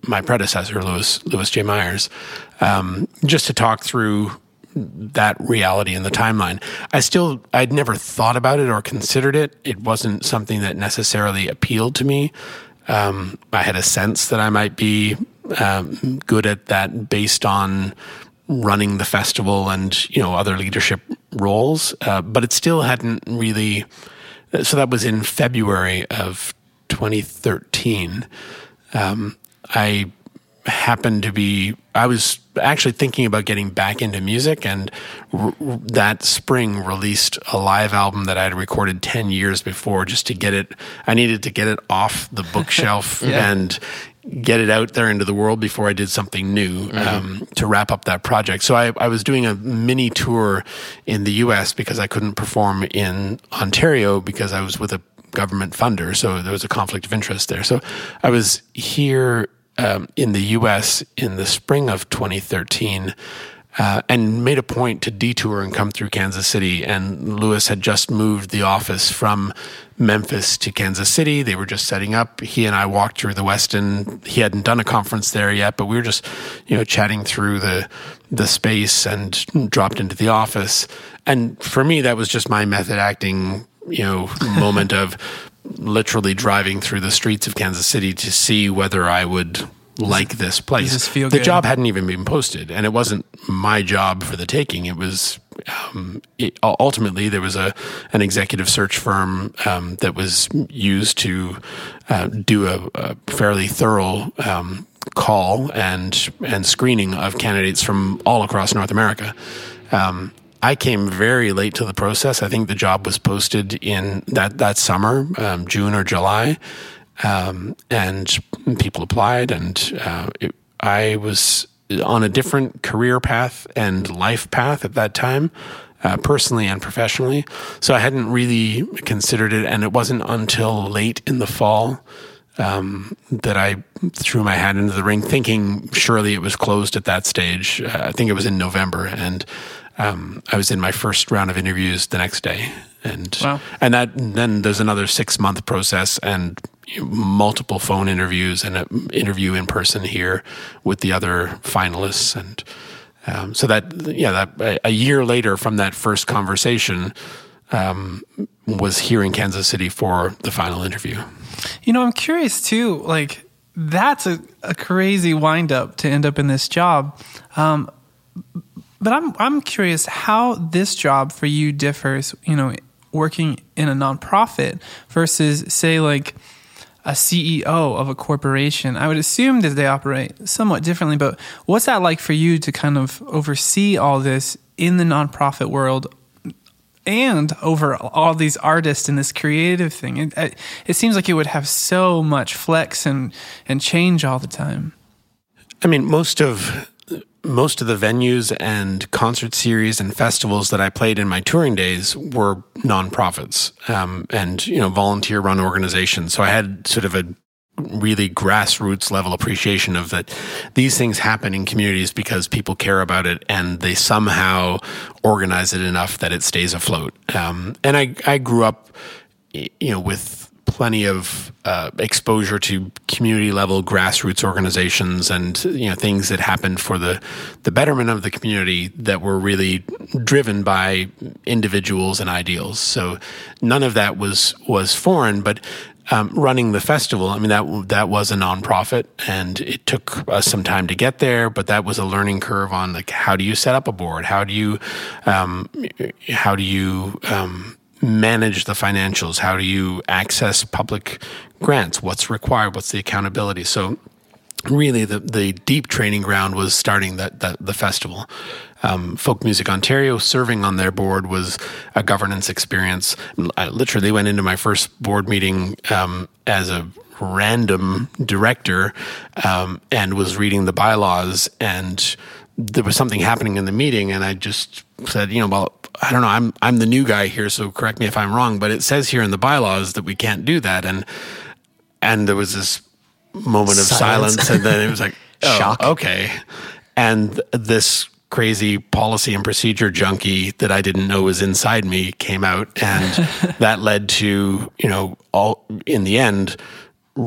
[SPEAKER 4] my predecessor, Louis Louis J. Meyers, um, just to talk through that reality in the timeline. I still I'd never thought about it or considered it. It wasn't something that necessarily appealed to me. Um, I had a sense that I might be um, good at that based on running the festival and you know other leadership roles, uh, but it still hadn't really. So that was in February of 2013. Um, I happened to be. I was actually thinking about getting back into music, and r- that spring released a live album that I had recorded ten years before, just to get it. I needed to get it off the [LAUGHS] bookshelf yeah. and get it out there into the world before I did something new mm-hmm. um, to wrap up that project. So I, I, was doing a mini tour in the U.S. because I couldn't perform in Ontario because I was with a government funder. So there was a conflict of interest there. So I was here um, in the U.S. in the spring of 2013 uh, and made a point to detour and come through Kansas City. And Louis had just moved the office from Memphis to Kansas City. They were just setting up. He and I walked through the Westin. He hadn't done a conference there yet, but we were just, you know, chatting through the the space and dropped into the office. And for me, that was just my method acting, you know, moment of [LAUGHS] literally driving through the streets of Kansas City to see whether I would like this place.
[SPEAKER 2] This the
[SPEAKER 4] good? job hadn't even been posted, and it wasn't my job for the taking. It was um, it, ultimately there was a an executive search firm um, that was used to uh, do a, a, fairly thorough um, call and and screening of candidates from all across North America. Um, I came very late to the process. I think the job was posted in that that summer, um, June or July um, and people applied, and uh, it, I was on a different career path and life path at that time. Uh, personally and professionally. So I hadn't really considered it, and it wasn't until late in the fall um, that I threw my hat into the ring, thinking surely it was closed at that stage. Uh, I think it was in November, and um, I was in my first round of interviews the next day, and wow. and that then there's another six month process and multiple phone interviews and an interview in person here with the other finalists and um, so that yeah that a year later from that first conversation um, was here in Kansas City for the final interview.
[SPEAKER 2] You know, I'm curious too. Like that's a, a crazy wind up to end up in this job. Um, but I'm I'm curious how this job for you differs. You know, working in a nonprofit versus say like a CEO of a corporation. I would assume that they operate somewhat differently, but what's that like for you to kind of oversee all this in the nonprofit world and over all these artists and this creative thing? It, it seems like it would have so much flex and, and change all the time.
[SPEAKER 4] I mean, most of most of the venues and concert series and festivals that I played in my touring days were nonprofits um, and you know volunteer run organizations. So I had sort of a really grassroots level appreciation of that these things happen in communities because people care about it and they somehow organize it enough that it stays afloat. Um, and I I grew up you know with plenty of uh, exposure to community level grassroots organizations and you know things that happened for the the betterment of the community that were really driven by individuals and ideals. So none of that was was foreign, but um, running the festival, I mean that that was a nonprofit, and it took us some time to get there. But that was a learning curve on like how do you set up a board, how do you um, how do you um, manage the financials? How do you access public grants? What's required? What's the accountability? So really the, the deep training ground was starting that, that the festival. Um, Folk Music Ontario serving on their board was a governance experience. I literally went into my first board meeting um, as a random director um, and was reading the bylaws and there was something happening in the meeting and I just said, you know, well, I don't know, I'm I'm the new guy here, so correct me if I'm wrong, but it says here in the bylaws that we can't do that. And and there was this moment of silence, silence and then it was like [LAUGHS] oh, shock. Okay. And this crazy policy and procedure junkie that I didn't know was inside me came out and [LAUGHS] that led to, you know, all in the end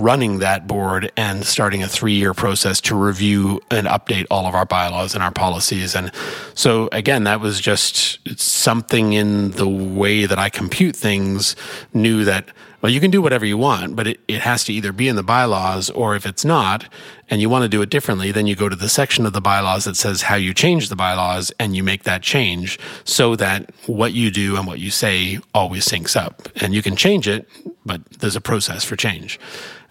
[SPEAKER 4] running that board and starting a three year process to review and update all of our bylaws and our policies. And so, again, that was just something in the way that I compute things, knew that, well, you can do whatever you want, but it, it has to either be in the bylaws or if it's not, and you want to do it differently, then you go to the section of the bylaws that says how you change the bylaws and you make that change so that what you do and what you say always syncs up. And you can change it, but there's a process for change.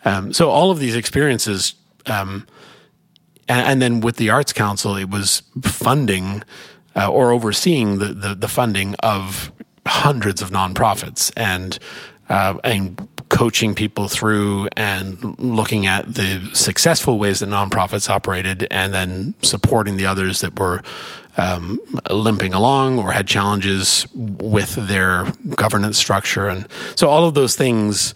[SPEAKER 4] Um, so all of these experiences, um, and, and, then with the Arts Council, it was funding uh, or overseeing the, the, the funding of hundreds of nonprofits and uh, and coaching people through and looking at the successful ways that nonprofits operated, and then supporting the others that were um, limping along or had challenges with their governance structure, and so all of those things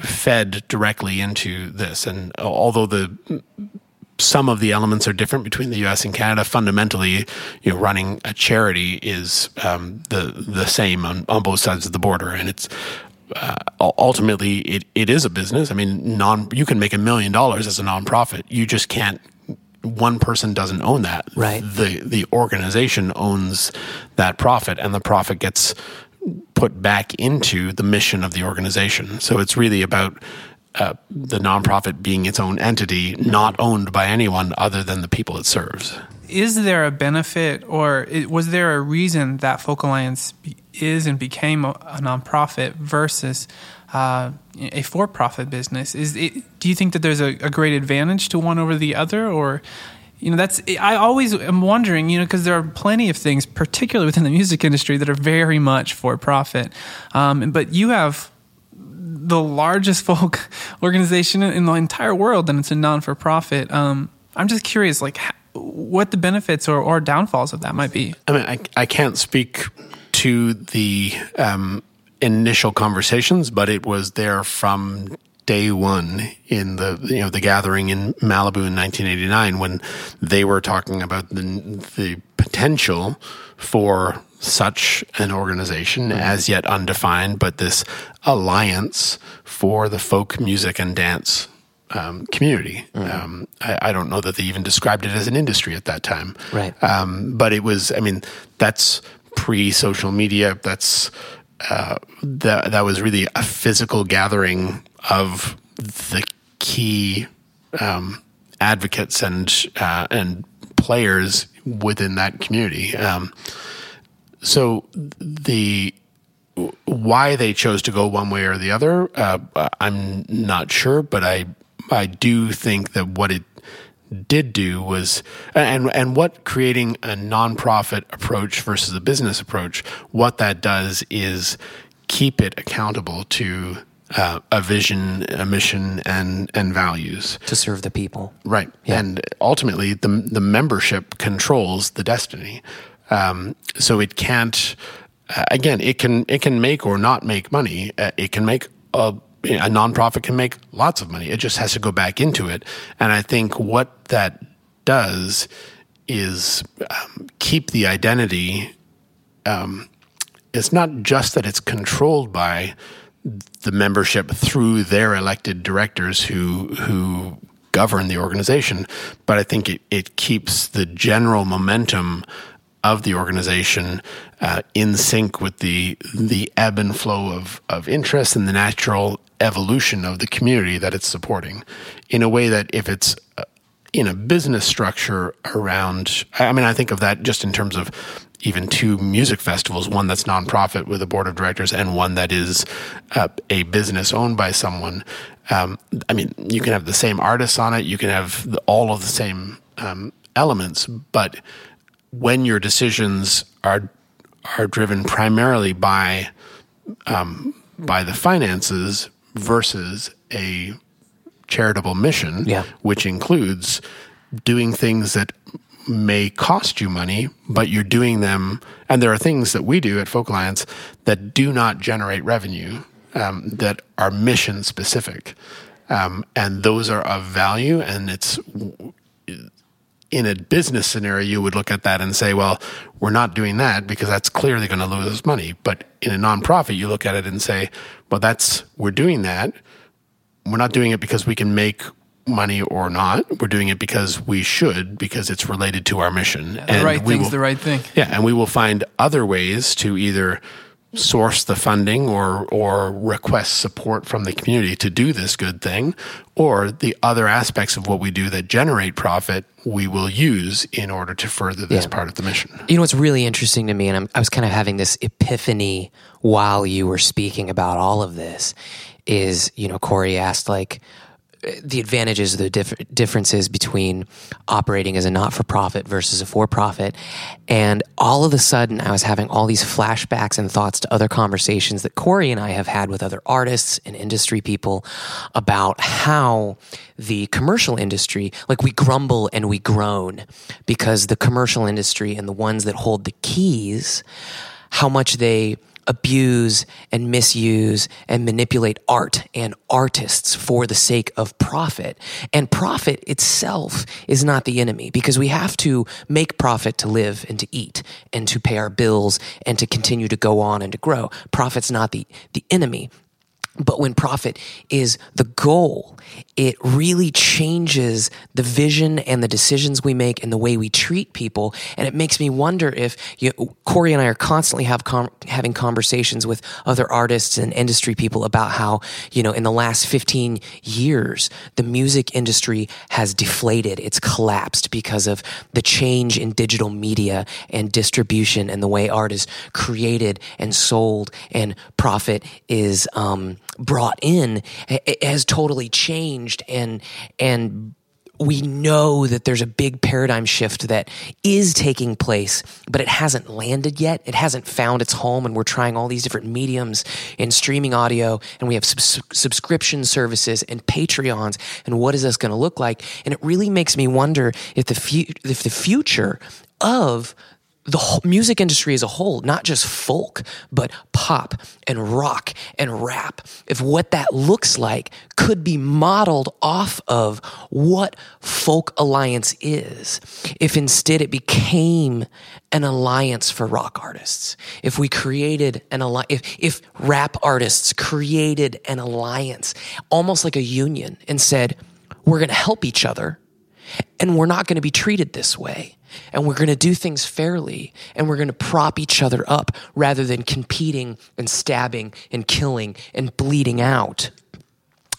[SPEAKER 4] fed directly into this. And although the some of the elements are different between the U.S. and Canada. Fundamentally, you know, running a charity is um, the the same on, on both sides of the border, and it's uh, ultimately it, it is a business. I mean, non you can make a million dollars as a nonprofit. You just can't. One person doesn't own that.
[SPEAKER 3] Right.
[SPEAKER 4] The the organization owns that profit, and the profit gets put back into the mission of the organization. So it's really about uh, the nonprofit being its own entity, not owned by anyone other than the people it serves.
[SPEAKER 2] Is there a benefit, or was there a reason that Folk Alliance is and became a, nonprofit versus uh, a for-profit business? Is it, do you think that there's a, a great advantage to one over the other, or you know that's i always am wondering you know because there are plenty of things particularly within the music industry that are very much for profit. Um, but you have the largest [LAUGHS] folk organization in the entire world and it's a non-for-profit. Um, i'm just curious like what the benefits or, or downfalls of that might be.
[SPEAKER 4] I mean i, I can't speak to the um, initial conversations but it was there from day one in the you know the gathering in Malibu in 1989 when they were talking about the the potential for such an organization mm-hmm. as yet undefined, but this alliance for the folk music and dance um, community. Mm-hmm. Um, I, I, don't know that they even described it as an industry at that time.
[SPEAKER 3] Right.
[SPEAKER 4] Um, but it was, I mean, that's pre social media. That's, uh, that, that was really a physical gathering of the key um, advocates and uh, and players within that community. Um, so the why they chose to go one way or the other, uh, I'm not sure, but I I do think that what it did do was and and what creating a nonprofit approach versus a business approach what that does is keep it accountable to uh, a vision a mission and and values
[SPEAKER 3] to serve the people
[SPEAKER 4] right and ultimately the the membership controls the destiny um, so it can't uh, again it can it can make or not make money uh, it can make a a nonprofit can make lots of money. It just has to go back into it. And I think what that does is um, keep the identity. Um, it's not just that it's controlled by the membership through their elected directors who who govern the organization, but I think it, it keeps the general momentum of the organization uh, in sync with the the ebb and flow of of interest and the natural evolution of the community that it's supporting. In a way that if it's uh, in a business structure around I mean I think of that just in terms of even two music festivals one that's nonprofit with a board of directors and one that is uh, a business owned by someone um, I mean you can have the same artists on it you can have the, all of the same um, elements but when your decisions are are driven primarily by um, by the finances versus a charitable mission,
[SPEAKER 3] Yeah.
[SPEAKER 4] which includes doing things that may cost you money, but you're doing them. And there are things that we do at Folk Alliance that do not generate revenue, um, that are mission specific. Um, and those are of value. And it's in a business scenario, you would look at that and say, well, we're not doing that because that's clearly going to lose us money. But in a nonprofit, you look at it and say, well, that's, we're doing that. We're not doing it because we can make money or not. We're doing it because we should, because it's related to our mission.
[SPEAKER 2] The right
[SPEAKER 4] we
[SPEAKER 2] thing's
[SPEAKER 4] will-
[SPEAKER 2] the right thing.
[SPEAKER 4] yeah, and we will find other ways to either source the funding or or request support from the community to do this good thing, or the other aspects of what we do that generate profit we will use in order to further this
[SPEAKER 3] Yeah.
[SPEAKER 4] part of the mission.
[SPEAKER 3] You know what's really interesting to me, and I'm, I was kind of having this epiphany while you were speaking about all of this, is you know Corey asked like the advantages, the diff- differences between operating as a not-for-profit versus a for-profit, and all of a sudden I was having all these flashbacks and thoughts to other conversations that Corey and I have had with other artists and industry people about how the commercial industry, like we grumble and we groan because the commercial industry and the ones that hold the keys, how much they abuse and misuse and manipulate art and artists for the sake of profit. And profit itself is not the enemy because we have to make profit to live and to eat and to pay our bills and to continue to go on and to grow. Profit's not the, the enemy. But when profit is the goal, it really changes the vision and the decisions we make and the way we treat people. And it makes me wonder if you Corey and I are constantly have com- having conversations with other artists and industry people about how, you know, in the last 15 years, the music industry has deflated. It's collapsed because of the change in digital media and distribution and the way art is created and sold and profit is, um, brought in it it has totally changed and and we know that there's a big paradigm shift that is taking place, but it hasn't landed yet. It hasn't found its home, and we're trying all these different mediums in streaming audio, and we have subs- subscription services and Patreons. And what is this going to look like? And it really makes me wonder if the fu- if the future of the music industry as a whole, not just folk, but pop and rock and rap, if what that looks like could be modeled off of what Folk Alliance is, if instead it became an alliance for rock artists, if we created an alliance, if, if rap artists created an alliance, almost like a union, and said, we're going to help each other and we're not going to be treated this way. And we're going to do things fairly and we're going to prop each other up rather than competing and stabbing and killing and bleeding out.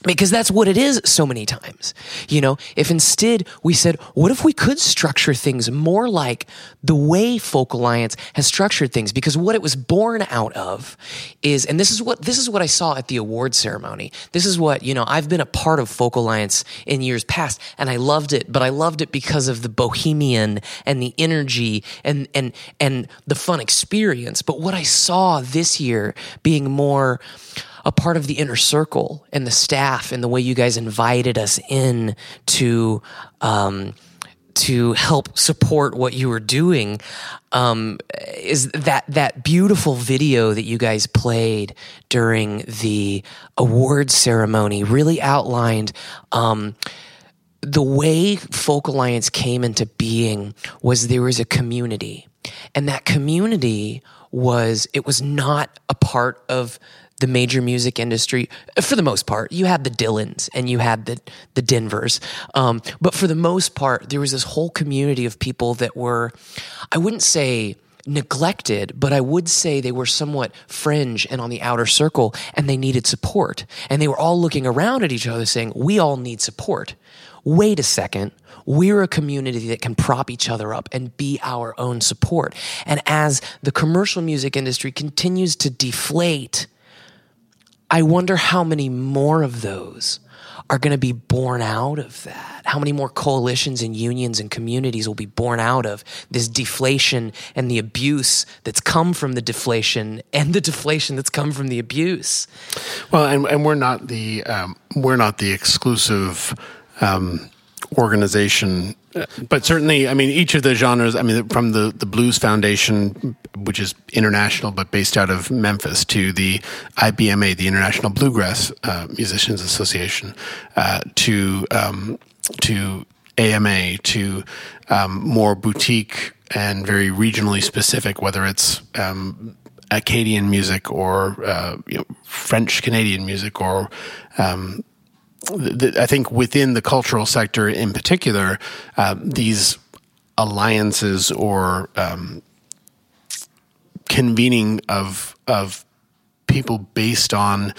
[SPEAKER 3] Because that's what it is so many times. You know, if instead we said, what if we could structure things more like the way Folk Alliance has structured things? Because what it was born out of is, and this is what, this is what I saw at the award ceremony. This is what, you know, I've been a part of Folk Alliance in years past and I loved it, but I loved it because of the bohemian and the energy and, and, and the fun experience. But what I saw this year being more, a part of the inner circle and the staff and the way you guys invited us in to um, to help support what you were doing um, is that that beautiful video that you guys played during the awards ceremony really outlined um, the way Folk Alliance came into being was there was a community, and that community was it was not a part of the major music industry for the most part. You had the Dylans and you had the the Denvers, um, but for the most part, there was this whole community of people that were, I wouldn't say neglected, but I would say they were somewhat fringe and on the outer circle, and they needed support. And they were all looking around at each other, saying, "We all need support." Wait a second. We're a community that can prop each other up and be our own support. And as the commercial music industry continues to deflate, I wonder how many more of those are going to be born out of that. How many more coalitions and unions and communities will be born out of this deflation and the abuse that's come from the deflation and the deflation that's come from the abuse?
[SPEAKER 4] Well, and, and we're not the um, we're not the exclusive um, organization, but certainly, I mean, each of the genres. I mean, from the the Blues Foundation, which is international but based out of Memphis, to the IBMA, the International Bluegrass uh, Musicians Association, uh, to um, to AMA, to um, more boutique and very regionally specific, whether it's um, Acadian music or uh, you know, French Canadian music or I think within the cultural sector in particular, uh, these alliances or um, convening of of people based on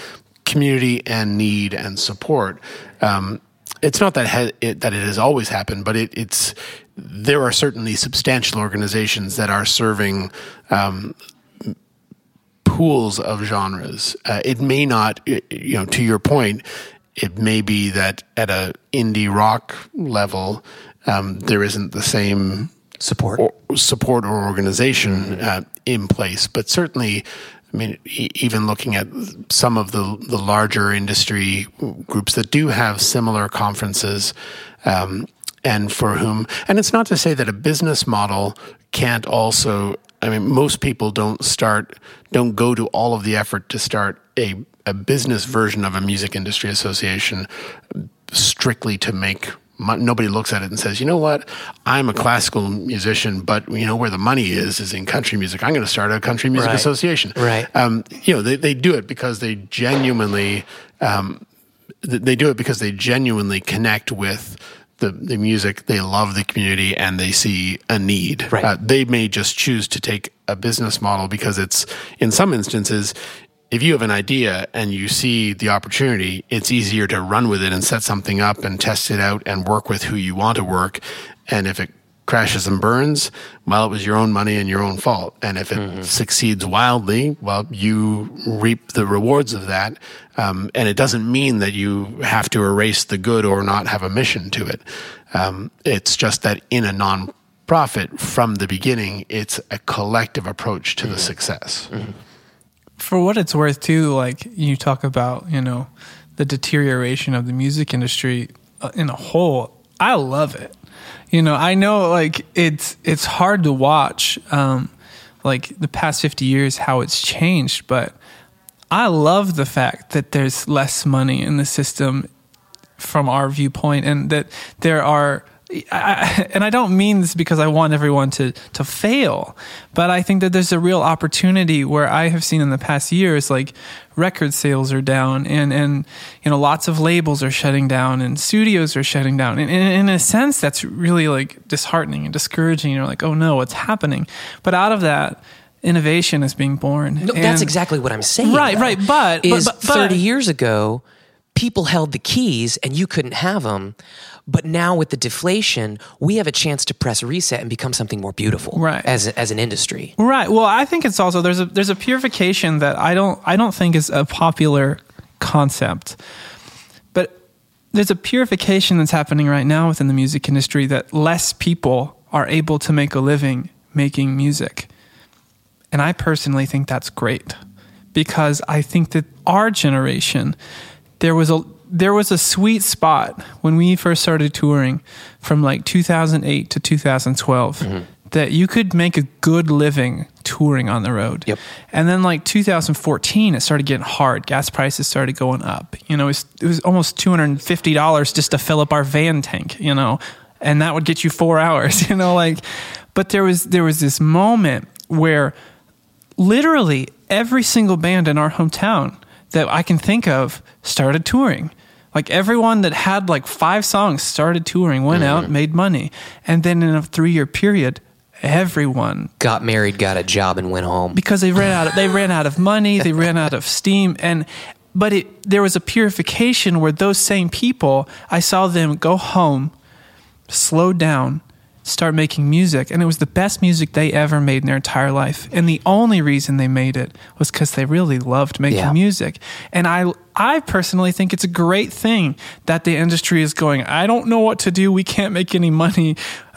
[SPEAKER 4] community and need and support. Um, it's not that ha- it, that it has always happened, but it, it's there are certainly substantial organizations that are serving um, pools of genres. Uh, it may not, you know, to your point, it may be that at a indie rock level, um, there isn't the same
[SPEAKER 3] support
[SPEAKER 4] or, support or organization uh, in place. But certainly, I mean, e- even looking at some of the the larger industry groups that do have similar conferences. Um, and for whom, and it's not to say that a business model can't also I mean, most people don't start, don't go to all of the effort to start a a business version of a music industry association strictly to make nobody looks at it and says, you know what, I'm a classical musician, but you know where the money is is in country music. I'm going to start a country music
[SPEAKER 3] right.
[SPEAKER 4] association.
[SPEAKER 3] Right.
[SPEAKER 4] Um, you know, they they do it because they genuinely um, they do it because they genuinely connect with. The, the music, they love the community and they see a need.
[SPEAKER 3] Right.
[SPEAKER 4] Uh, they may just choose to take a business model because it's, in some instances, if you have an idea and you see the opportunity, it's easier to run with it and set something up and test it out and work with who you want to work. And if it crashes and burns, well, it was your own money and your own fault. And if it mm-hmm. succeeds wildly, well, you reap the rewards of that. Um, and it doesn't mean that you have to erase the good or not have a mission to it. Um, it's just that in a non-profit from the beginning, it's a collective approach to mm-hmm. the success. Mm-hmm
[SPEAKER 2] for what it's worth too like you talk about you know the deterioration of the music industry uh, in a whole i love it. You know i know like it's it's hard to watch um like the past 50 years how it's changed but i love the fact that there's less money in the system from our viewpoint and that there are I, and I don't mean this because I want everyone to to fail, but I think that there's a real opportunity where I have seen in the past years, like record sales are down, and and you know lots of labels are shutting down, and studios are shutting down, and, and in a sense, that's really like disheartening and discouraging. You're like, oh no, what's happening? But out of that, innovation is being born.
[SPEAKER 3] No, that's exactly what I'm saying.
[SPEAKER 2] Right, right. But,
[SPEAKER 3] is
[SPEAKER 2] but, but,
[SPEAKER 3] 30 years ago, people held the keys and you couldn't have them. But now with the deflation, we have a chance to press reset and become something more beautiful
[SPEAKER 2] Right.
[SPEAKER 3] as, a, as an industry.
[SPEAKER 2] Right. Well, I think it's also there's a there's a purification that I don't I don't think is a popular concept. But there's a purification that's happening right now within the music industry that less people are able to make a living making music. And I personally think that's great because I think that our generation there was a there was a sweet spot when we first started touring from like 2008 to 2012 mm-hmm. that you could make a good living touring on the road.
[SPEAKER 3] Yep.
[SPEAKER 2] And then like 2014 it started getting hard. Gas prices started going up. You know, it was, it was almost $250 just to fill up our van tank, you know. And that would get you 4 [LAUGHS] hours, you know, like but there was there was this moment where literally every single band in our hometown that I can think of started touring. Like everyone that had like five songs started touring, went mm-hmm. out, made money. And then in a three year period, everyone
[SPEAKER 3] Got married, got a job, and went home.
[SPEAKER 2] because they ran out of, they ran out of money, they [LAUGHS] ran out of steam and but it there was a purification where those same people, I saw them go home, slow down, start making music and it was the best music they ever made in their entire life. And the only reason they made it was cuz they really loved making
[SPEAKER 3] Yeah.
[SPEAKER 2] music. And I I personally think it's a great thing that the industry is going, I don't know what to do, we can't make any money. [LAUGHS]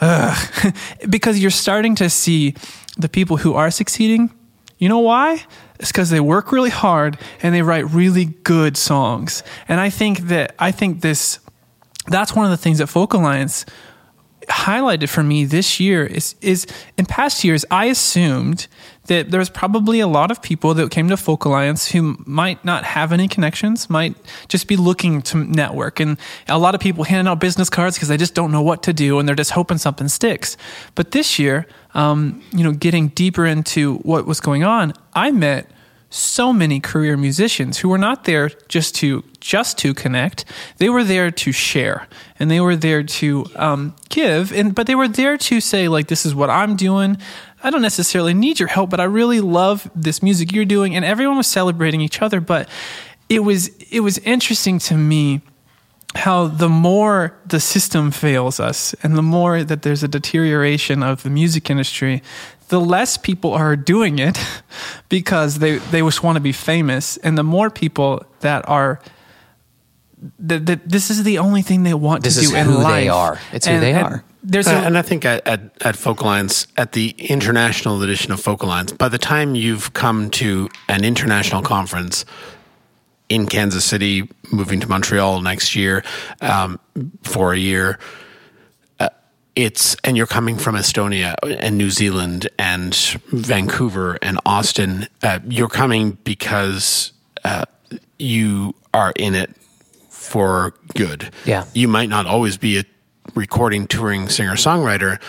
[SPEAKER 2] Because you're starting to see the people who are succeeding you know why? It's because they work really hard and they write really good songs. And I think that I think this that's one of the things that Folk Alliance highlighted for me this year is is in past years I assumed that there was probably a lot of people that came to Folk Alliance who might not have any connections, might just be looking to network, and a lot of people handing out business cards because they just don't know what to do and they're just hoping something sticks. But this year, um, you know, getting deeper into what was going on, I met so many career musicians who were not there just to just to connect. They were there to share and they were there to um, give and but they were there to say like this is what i'm doing. I don't necessarily need your help but i really love this music you're doing and everyone was celebrating each other but it was it was interesting to me how the more the system fails us and the more that there's a deterioration of the music industry, the less people are doing it [LAUGHS] because they, they just want to be famous. And the more people that are that, that this is the only thing they want
[SPEAKER 3] This
[SPEAKER 2] to
[SPEAKER 3] is
[SPEAKER 2] do in
[SPEAKER 3] who they are. It's who they are.
[SPEAKER 2] There's
[SPEAKER 4] Uh,
[SPEAKER 2] a,
[SPEAKER 4] and I think at, at, at Folk Alliance, at the international edition of Folk Alliance, by the time you've come to an international conference in Kansas City, moving to Montreal next year um, for a year, uh, it's and you're coming from Estonia and New Zealand and Vancouver and Austin. Uh, you're coming because uh, you are in it for good.
[SPEAKER 3] Yeah.
[SPEAKER 4] You might not always be a recording, touring singer songwriter,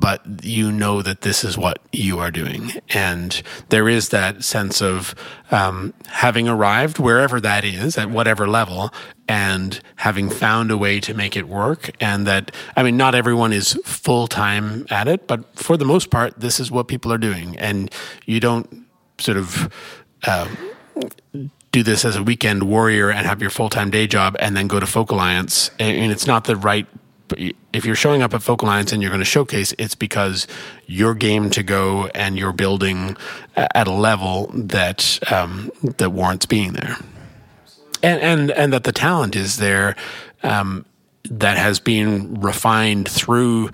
[SPEAKER 4] but you know that this is what you are doing. And there is that sense of um, having arrived wherever that is, at whatever level, and having found a way to make it work. And that, I mean, not everyone is full time at it, but for the most part, this is what people are doing. And you don't sort of. Um, do this as a weekend warrior and have your full time day job and then go to Folk Alliance. And it's not the right. If you're showing up at Folk Alliance and you're going to showcase, it's because you're game to go and you're building at a level that um, that warrants being there, and and and that the talent is there um, that has been refined through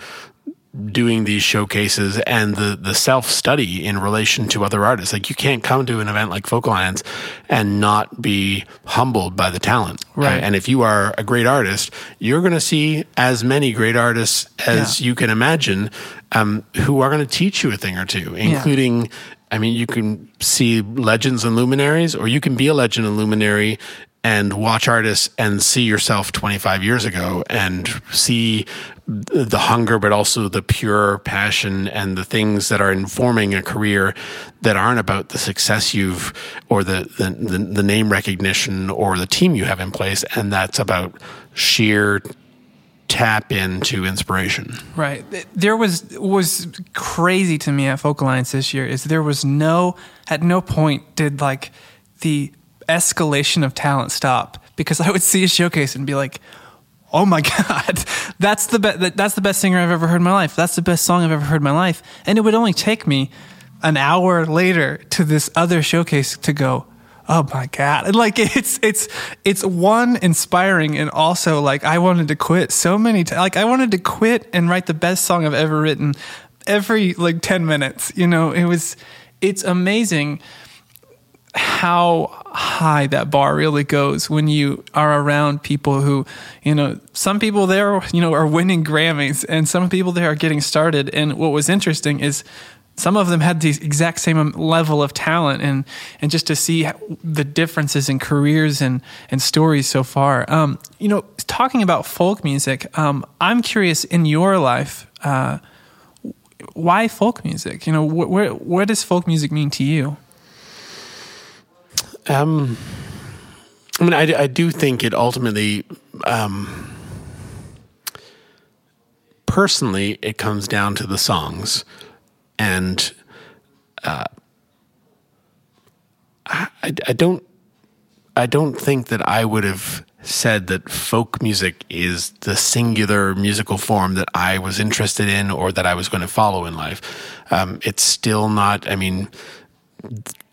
[SPEAKER 4] doing these showcases and the the self study in relation to other artists. Like you can't come to an event like Folk Alliance and not be humbled by the talent.
[SPEAKER 2] Right.
[SPEAKER 4] Uh, and if you are a great artist, you're going to see as many great artists as
[SPEAKER 2] Yeah.
[SPEAKER 4] you can imagine um, who are going to teach you a thing or two, including. I mean, you can see legends and luminaries, or you can be a legend and luminary and watch artists and see yourself 25 years ago and see the hunger, but also the pure passion and the things that are informing a career that aren't about the success you've or the, the, the, name recognition or the team you have in place. And that's about sheer tap into inspiration.
[SPEAKER 2] Right. There was was crazy to me at Folk Alliance this year is there was no at no point did like the escalation of talent stop because I would see a showcase and be like, "Oh my [LAUGHS] god, that's the best that's the best singer I've ever heard in my life. That's the best song I've ever heard in my life." And it would only take me an hour later to this other showcase to go, "Oh my god." And like [LAUGHS] it's it's it's one inspiring and also like I wanted to quit so many times. Like I wanted to quit and write the best song I've ever written every like 10 minutes. You know, it was it's amazing how high that bar really goes when you are around people who, you know, some people there, you know, are winning Grammys and some people there are getting started. And what was interesting is some of them had the exact same level of talent and, and just to see the differences in careers and, and stories so far. Um, you know, talking about folk music, um, I'm curious in your life, uh, why folk music? You know, wh- where, what does folk music mean to you?
[SPEAKER 4] Um, I mean, I, I do think it ultimately, um, personally, it comes down to the songs, and uh, I, I don't, I don't think that I would have said that folk music is the singular musical form that I was interested in or that I was going to follow in life. Um, it's still not. I mean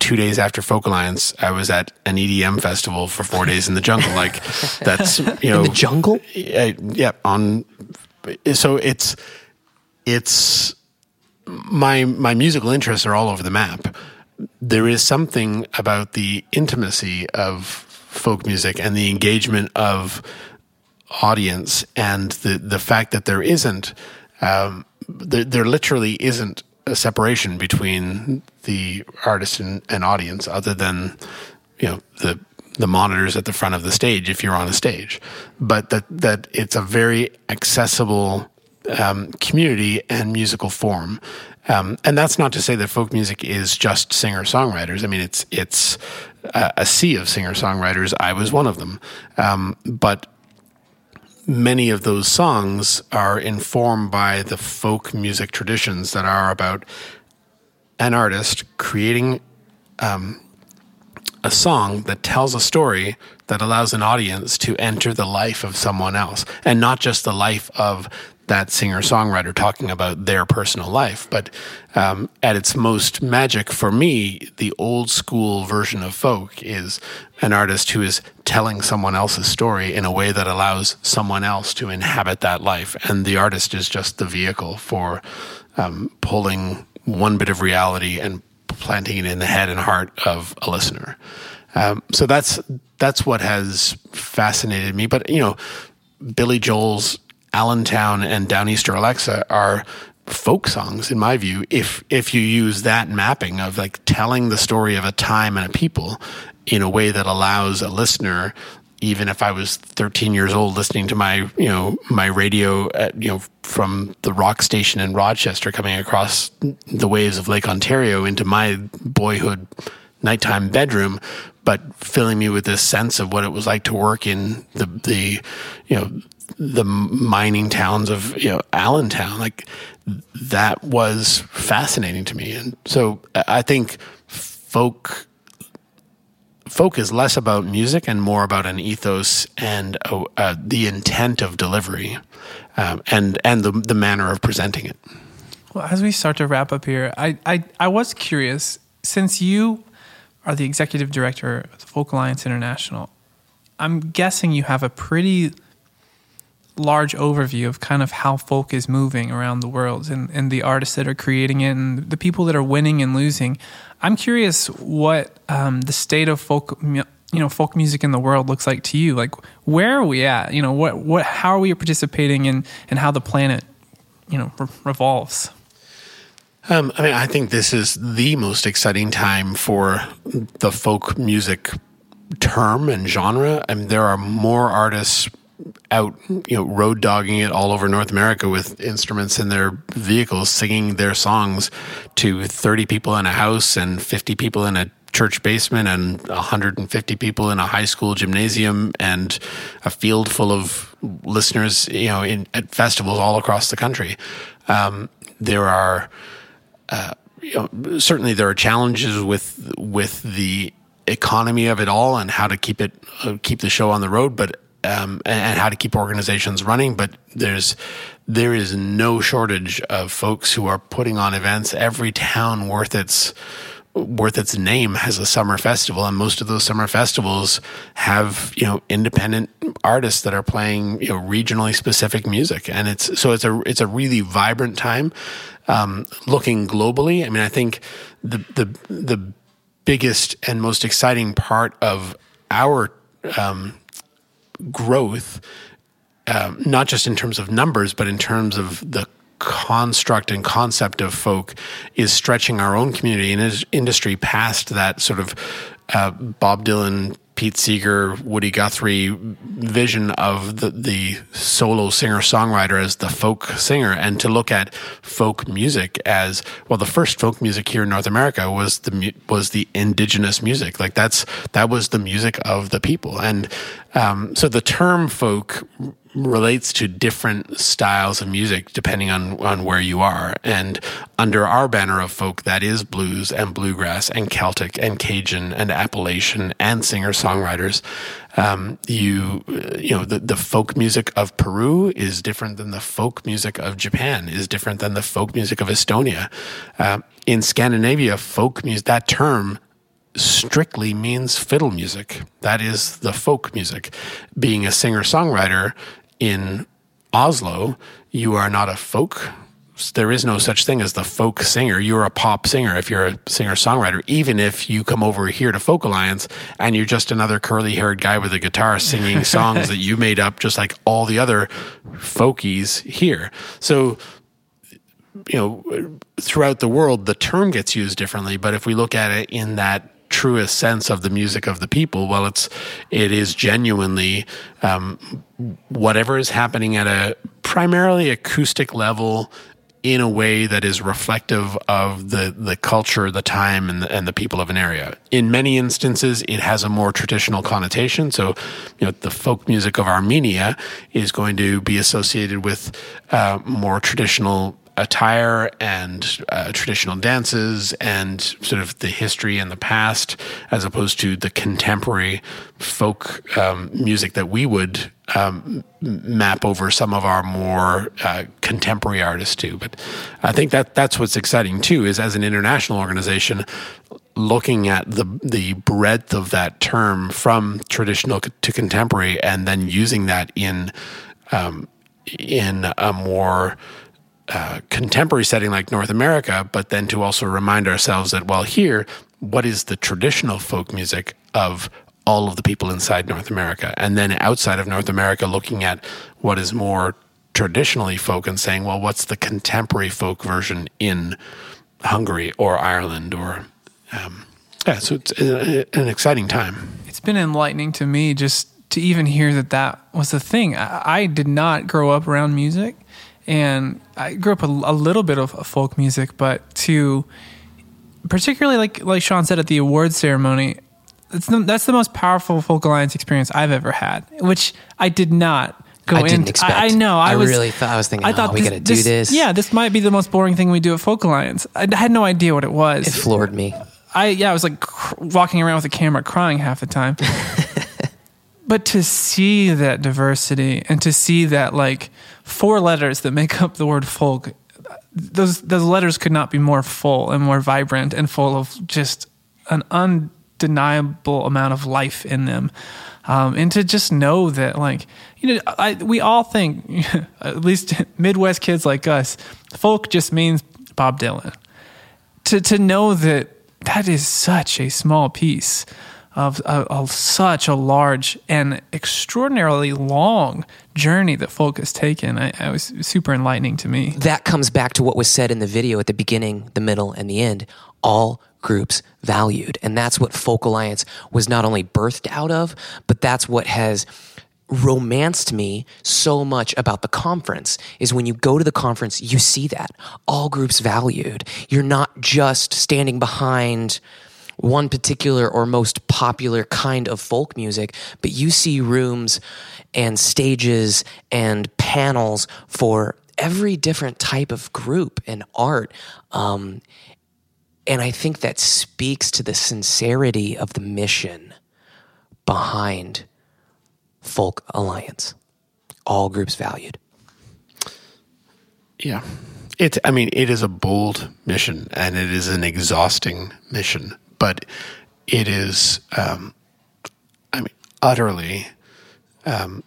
[SPEAKER 4] two days after Folk Alliance, I was at an EDM festival for four days in the jungle. Like [LAUGHS] that's you know
[SPEAKER 3] in the jungle.
[SPEAKER 4] Uh, yeah, on. So it's it's my my musical interests are all over the map. There is something about the intimacy of folk music and the engagement of audience and the the fact that there isn't um, there, there literally isn't a separation between the artist and, and audience other than you know the the monitors at the front of the stage if you're on a stage but that that it's a very accessible um, community and musical form um, and that's not to say that folk music is just singer songwriters. I mean, it's it's a, a sea of singer songwriters. I was one of them, um, but many of those songs are informed by the folk music traditions that are about an artist creating um, a song that tells a story that allows an audience to enter the life of someone else and not just the life of that singer songwriter talking about their personal life. But um, at its most magic for me, the old school version of folk is an artist who is telling someone else's story in a way that allows someone else to inhabit that life. And the artist is just the vehicle for um, pulling one bit of reality and planting it in the head and heart of a listener. Um, so that's that's what has fascinated me. But you know, Billy Joel's Allentown and Downeaster Alexa are folk songs in my view if if you use that mapping of like telling the story of a time and a people in a way that allows a listener even if I was 13 years old listening to my, you know, my radio, at, you know, from the rock station in Rochester coming across the waves of Lake Ontario into my boyhood nighttime bedroom, but filling me with this sense of what it was like to work in the, the, you know, the mining towns of, you know, Allentown. Like that was fascinating to me. And so I think folk folk is less about music and more about an ethos and uh, the intent of delivery um, and and the the manner of presenting it.
[SPEAKER 2] Well, as we start to wrap up here, I I, I was curious since you are the executive director of the Folk Alliance International. I'm guessing you have a pretty large overview of kind of how folk is moving around the world and, and the artists that are creating it and the people that are winning and losing. I'm curious what um, the state of folk, you know, folk music in the world looks like to you. Like, where are we at? You know, what, what, how are we participating in, and how the planet, you know, re- revolves?
[SPEAKER 4] Um, I mean, I think this is the most exciting time for the folk music term and genre. I mean, there are more artists out, you know, road dogging it all over North America with instruments in their vehicles, singing their songs to 30 people in a house and 50 people in a church basement and 150 people in a high school gymnasium and a field full of listeners, you know, in, at festivals all across the country. Um, there are, uh, you know, certainly there are challenges with with the economy of it all and how to keep it uh, keep the show on the road, but um, and, and how to keep organizations running. But there's there is no shortage of folks who are putting on events. Every town worth its worth its name has a summer festival and most of those summer festivals have you know independent artists that are playing you know regionally specific music and it's so it's a it's a really vibrant time um, looking globally i mean i think the the the biggest and most exciting part of our um, growth um, not just in terms of numbers but in terms of the construct and concept of folk is stretching our own community and industry past that sort of uh, Bob Dylan, Pete Seeger, Woody Guthrie vision of the, the solo singer songwriter as the folk singer, and to look at folk music as well. The first folk music here in North America was the was the indigenous music. Like that's that was the music of the people, and um, so the term folk relates to different styles of music depending on, on where you are. And under our banner of folk, that is blues and bluegrass and Celtic and Cajun and Appalachian and singer songwriters. Um, you, you know, the, the folk music of Peru is different than the folk music of Japan, is different than the folk music of Estonia. Uh, in Scandinavia, folk music, that term strictly means fiddle music. That is the folk music. Being a singer songwriter in Oslo, you are not a folk. There is no such thing as the folk singer. You're a pop singer if you're a singer songwriter, even if you come over here to Folk Alliance and you're just another curly haired guy with a guitar singing [LAUGHS] songs that you made up, just like all the other folkies here. So, you know, throughout the world, the term gets used differently. But if we look at it in that truest sense of the music of the people, well, it's it is genuinely um, whatever is happening at a primarily acoustic level in a way that is reflective of the, the culture, the time, and the, and the people of an area. In many instances, it has a more traditional connotation. So, you know, the folk music of Armenia is going to be associated with uh, more traditional attire and uh, traditional dances and sort of the history and the past, as opposed to the contemporary folk um, music that we would um, map over some of our more uh, contemporary artists too. But I think that that's what's exciting too is as an international organization, looking at the the breadth of that term from traditional to contemporary, and then using that in um, in a more uh, contemporary setting like North America, but then to also remind ourselves that, well, here, what is the traditional folk music of all of the people inside North America? And then outside of North America, looking at what is more traditionally folk and saying, well, what's the contemporary folk version in Hungary or Ireland or. Um, yeah, so it's uh, an exciting time.
[SPEAKER 2] It's been enlightening to me just to even hear that that was the thing. I, I did not grow up around music and I grew up a, a little bit of folk music, but to particularly like like Sean said at the awards ceremony, that's the, that's the most powerful folk alliance experience I've ever had, which I did not go
[SPEAKER 3] I didn't
[SPEAKER 2] into.
[SPEAKER 3] expect.
[SPEAKER 2] I, I know. I,
[SPEAKER 3] I
[SPEAKER 2] was
[SPEAKER 3] really thought I was thinking.
[SPEAKER 2] I thought
[SPEAKER 3] oh, we got to do this.
[SPEAKER 2] Yeah, this might be the most boring thing we do at Folk Alliance. I had no idea what it was.
[SPEAKER 3] it floored me.
[SPEAKER 2] I yeah, I was like cr- walking around with a camera crying half the time. [LAUGHS] but to see that diversity and to see that like four letters that make up the word folk, those those letters could not be more full and more vibrant and full of just an undeniable amount of life in them. Um, and to just know that, like, you know, I, we all think, [LAUGHS] at least [LAUGHS] Midwest kids like us, folk just means Bob Dylan. To to know that that is such a small piece of, of, such a large and extraordinarily long journey that folk has taken, I, I was super enlightening to me.
[SPEAKER 3] That comes back to what was said in the video at the beginning, the middle, and the end. All groups valued. And that's what Folk Alliance was not only birthed out of, but that's what has romanced me so much about the conference is when you go to the conference, you see that all groups valued. You're not just standing behind one particular or most popular kind of folk music, but you see rooms and stages and panels for every different type of group and art. Um, And I think that speaks to the sincerity of the mission behind Folk Alliance. All groups valued.
[SPEAKER 4] Yeah. It I mean it is a bold mission and it is an exhausting mission, but it is um, I mean utterly um,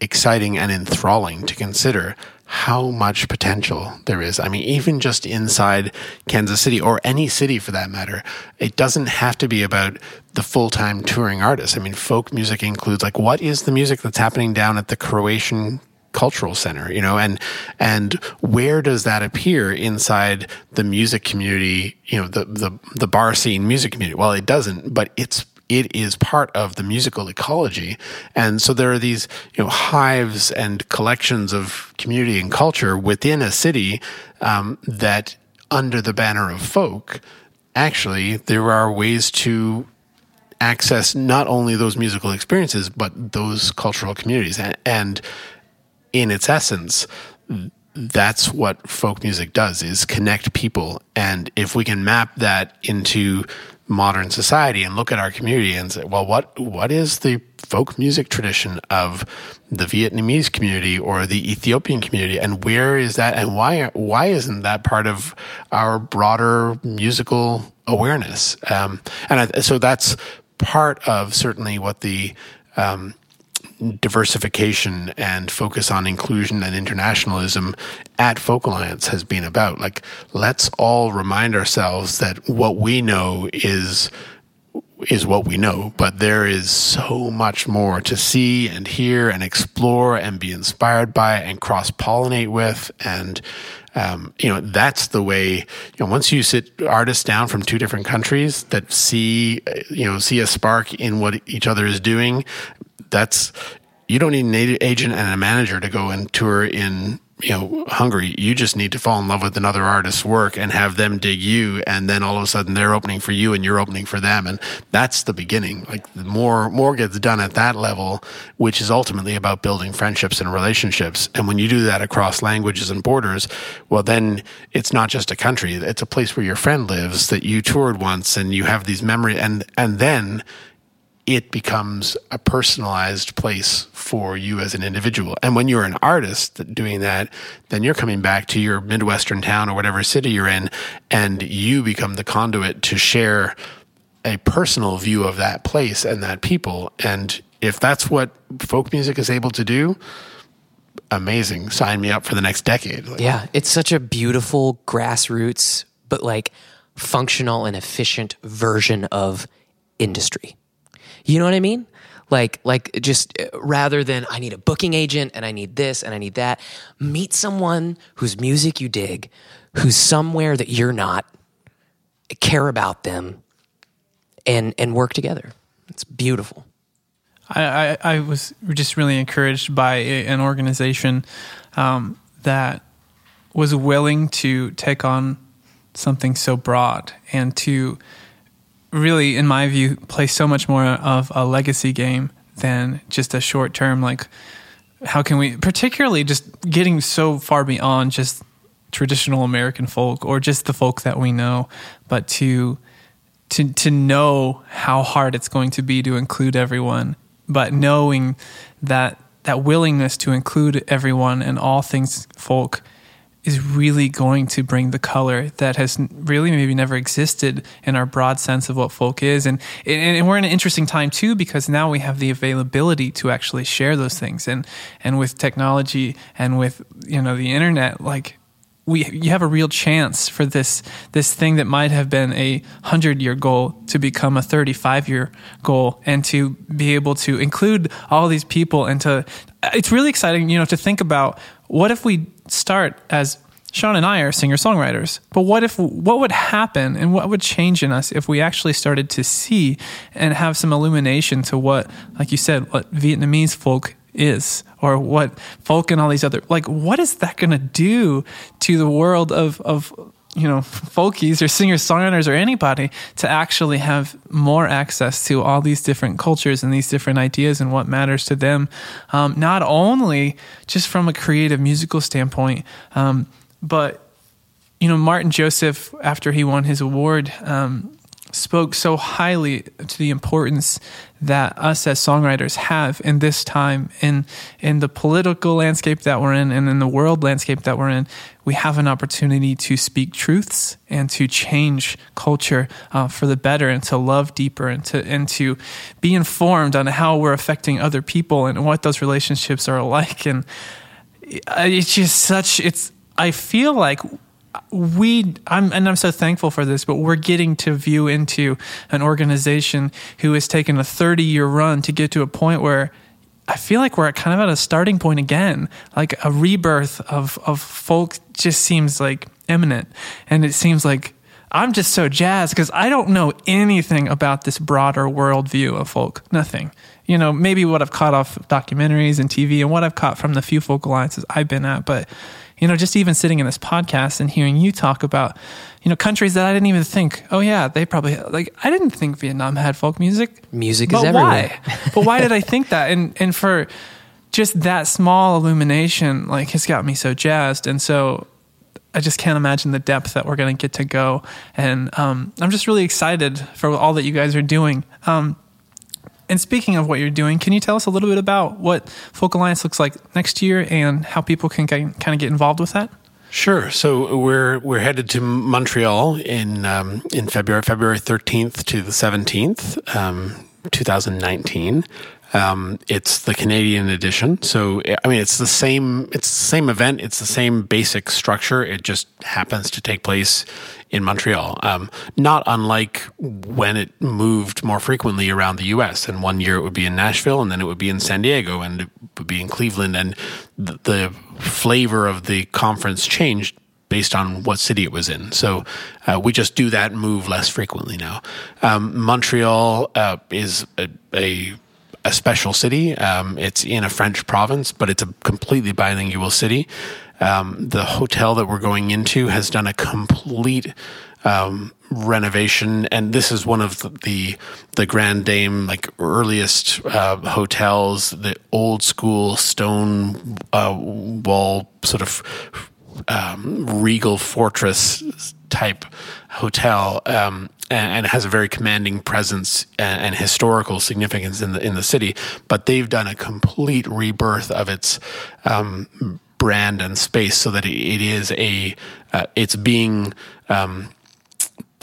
[SPEAKER 4] exciting and enthralling to consider how much potential there is. I mean, even just inside Kansas City or any city for that matter, it doesn't have to be about the full time touring artist. I mean, folk music includes like what is the music that's happening down at the Croatian cultural center you know and and where does that appear inside the music community you know the the the bar scene music community well it doesn't but it's it is part of the musical ecology. And so there are these, you know, hives and collections of community and culture within a city um, that, under the banner of folk, actually there are ways to access not only those musical experiences but those cultural communities and, and in its essence that's what folk music does is connect people. And if we can map that into modern society and look at our community and say, well, what what is the folk music tradition of the Vietnamese community or the Ethiopian community, and where is that, and why why isn't that part of our broader musical awareness? Um, and I, so that's part of certainly what the um, diversification and focus on inclusion and internationalism at Folk Alliance has been about. Like, let's all remind ourselves that what we know is is what we know, but there is so much more to see and hear and explore and be inspired by and cross pollinate with. And, um, you know, that's the way, you know, once you sit artists down from two different countries that see, you know, see a spark in what each other is doing, that's you don't need an agent and a manager to go and tour in you know Hungary. You just need to fall in love with another artist's work and have them dig you, and then all of a sudden they're opening for you and you're opening for them, and that's the beginning. Like more more gets done at that level, which is ultimately about building friendships and relationships. And when you do that across languages and borders, well, then it's not just a country; it's a place where your friend lives that you toured once, and you have these memories, and and then it becomes a personalized place for you as an individual. And when you're an artist doing that, then you're coming back to your Midwestern town or whatever city you're in, and you become the conduit to share a personal view of that place and that people. And if that's what folk music is able to do, amazing. Sign me up for the next decade.
[SPEAKER 3] Like, yeah, it's such a beautiful grassroots, but like functional and efficient version of industry. You know what I mean? Like, like just uh, rather than I need a booking agent and I need this and I need that, meet someone whose music you dig, who's somewhere that you're not, care about them, and and work together. It's beautiful.
[SPEAKER 2] I, I, I was just really encouraged by a, an organization um, that was willing to take on something so broad and to really, in my view, play so much more of a legacy game than just a short term. Like, how can we, particularly just getting so far beyond just traditional American folk or just the folk that we know, but to to to know how hard it's going to be to include everyone, but knowing that that willingness to include everyone and all things folk is really going to bring the color that has really maybe never existed in our broad sense of what folk is. And, and, we're in an interesting time too, because now we have the availability to actually share those things. And, and with technology and with, you know, the internet, like we, you have a real chance for this, this thing that might have been a hundred year goal to become a 35 year goal and to be able to include all these people and to, it's really exciting, you know, to think about what if we start as Sean and I are singer songwriters, but what if what would happen and what would change in us if we actually started to see and have some illumination to what, like you said, what Vietnamese folk is or what folk and all these other like what is that going to do to the world of of you know, folkies or singer songwriters or anybody to actually have more access to all these different cultures and these different ideas and what matters to them, um, not only just from a creative musical standpoint, um, but you know, Martyn Joseph, after he won his award, um, spoke so highly to the importance that us as songwriters have in this time in in the political landscape that we're in and in the world landscape that we're in we have an opportunity to speak truths and to change culture uh, for the better and to love deeper and to and to be informed on how we're affecting other people and what those relationships are like. And it's just such it's i feel like we I'm and I'm so thankful for this, but we're getting to view into an organization who has taken a 30 year run to get to a point where I feel like we're kind of at a starting point again. Like a rebirth of of folk just seems like imminent, and it seems like I'm just so jazzed because I don't know anything about this broader worldview of folk. Nothing. You know, maybe what I've caught off documentaries and TV and what I've caught from the few folk alliances I've been at, but you know, just even sitting in this podcast and hearing you talk about, you know, countries that I didn't even think, oh yeah, they probably like I didn't think Vietnam had folk music.
[SPEAKER 3] Music
[SPEAKER 2] but
[SPEAKER 3] is everywhere.
[SPEAKER 2] Why? but why did I [LAUGHS] think that? And and for just that small illumination, like has got me so jazzed. And so I just can't imagine the depth that we're going to get to go. And um, I'm just really excited for all that you guys are doing. Um, and speaking of what you're doing, can you tell us a little bit about what Folk Alliance looks like next year and how people can kind of get involved with that?
[SPEAKER 4] Sure. So we're we're headed to Montreal in um, in February, February thirteenth to the seventeenth, um, two thousand nineteen. Um, it's the Canadian edition. So I mean, it's the same. It's the same event. It's the same basic structure. It just happens to take place in Montreal. Um, not unlike when it moved more frequently around the U.S. And one year it would be in Nashville, and then it would be in San Diego, and it would be in Cleveland, and the, the flavor of the conference changed based on what city it was in. So uh, we just do that move less frequently now. Um, Montreal uh, is a, a, a, special city. Um, it's in a French province, but it's a completely bilingual city. Um, the hotel that we're going into has done a complete um, renovation, and this is one of the the, Grand Dame like earliest uh, hotels, the old school stone uh, wall sort of um, regal fortress type hotel. Um, and, has a very commanding presence and, and, historical significance in the in the city. But they've done a complete rebirth of its um, brand and space so that it is a uh, it's being um,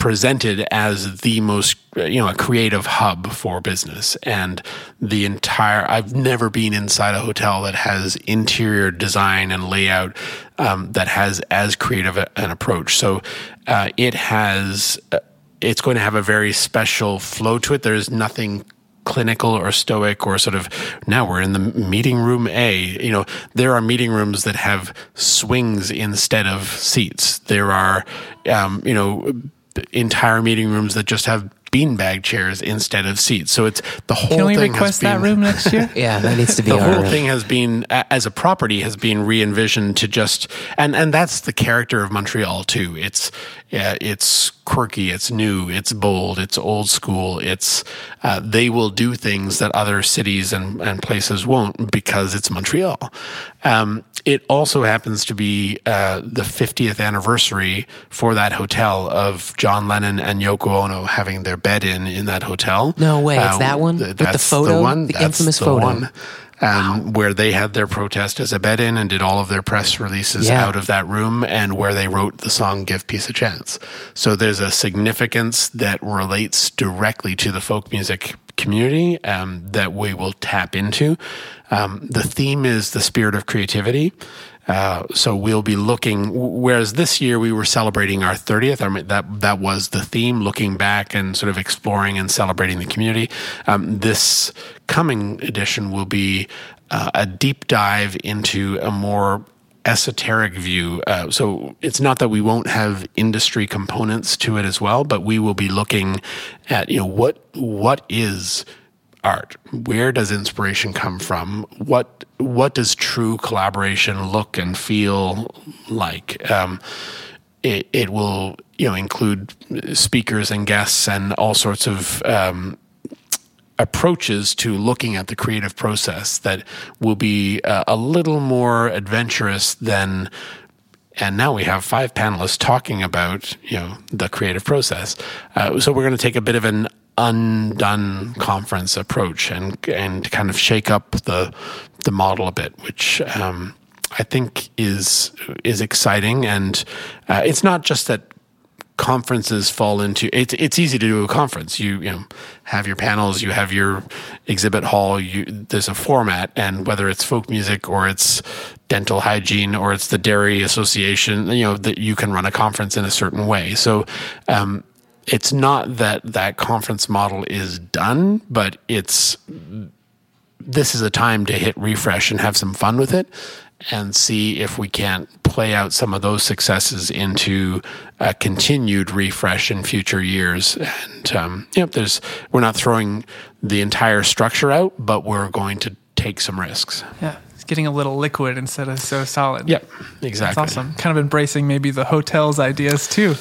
[SPEAKER 4] presented as the most you know a creative hub for business and the entire i've never been inside a hotel that has interior design and layout um, that has as creative an approach so uh, it has uh, it's going to have a very special flow to it there's nothing clinical or stoic or sort of now we're in the meeting room A. You know, there are meeting rooms that have swings instead of seats. There are, um, you know, entire meeting rooms that just have beanbag chairs instead of seats. So it's the whole thing.
[SPEAKER 2] Can we
[SPEAKER 4] thing
[SPEAKER 2] request
[SPEAKER 4] been,
[SPEAKER 2] that room next year? [LAUGHS]
[SPEAKER 3] yeah, that needs to be
[SPEAKER 4] the
[SPEAKER 3] our
[SPEAKER 4] whole
[SPEAKER 3] room.
[SPEAKER 4] thing has been as a property has been re-envisioned to just and and that's the character of Montreal too. It's yeah, it's quirky, it's new, it's bold, it's old school. It's uh, they will do things that other cities and, and places won't because it's Montreal. Um, it also happens to be uh, the 50th anniversary for that hotel of John Lennon and Yoko Ono having their bed in in that hotel.
[SPEAKER 3] No way, it's
[SPEAKER 4] Uh,
[SPEAKER 3] that one?
[SPEAKER 4] th-
[SPEAKER 3] With the
[SPEAKER 4] that's
[SPEAKER 3] photo?
[SPEAKER 4] one.
[SPEAKER 3] The
[SPEAKER 4] That's
[SPEAKER 3] infamous
[SPEAKER 4] the
[SPEAKER 3] photo.
[SPEAKER 4] one. Um, Where they had their protest as a bed in and did all of their press releases
[SPEAKER 3] Yeah.
[SPEAKER 4] out of that room, and where they wrote the song Give Peace a Chance. So there's a significance that relates directly to the folk music community um, that we will tap into. Um, the theme is the spirit of creativity. Uh, so we'll be looking. Whereas this year we were celebrating our 30th. I mean, that that was the theme, looking back and sort of exploring and celebrating the community. Um, this coming edition will be uh, a deep dive into a more esoteric view. Uh, so it's not that we won't have industry components to it as well, but we will be looking at you know what what is art? Where does inspiration come from? What what does true collaboration look and feel like? Um, it, it will you know include speakers and guests and all sorts of um, approaches to looking at the creative process that will be uh, a little more adventurous than and now we have five panelists talking about you know the creative process. Uh, so we're going to take a bit of an undone conference approach and and kind of shake up the the model a bit, which um, I think is is exciting. And uh, it's not just that conferences fall into it's it's easy to do a conference. You you know have your panels you have your exhibit hall you there's a format and whether it's folk music or it's dental hygiene or it's the dairy association you know that you can run a conference in a certain way. So um, it's not that that conference model is done but it's this is a time to hit refresh and have some fun with it and see if we can't play out some of those successes into a continued refresh in future years. And um, you know, there's we're not throwing the entire structure out, but we're going to take some risks.
[SPEAKER 2] Yeah, it's getting a little liquid instead of so solid.
[SPEAKER 4] Yep, exactly.
[SPEAKER 2] That's awesome. Kind of embracing maybe the hotel's ideas too.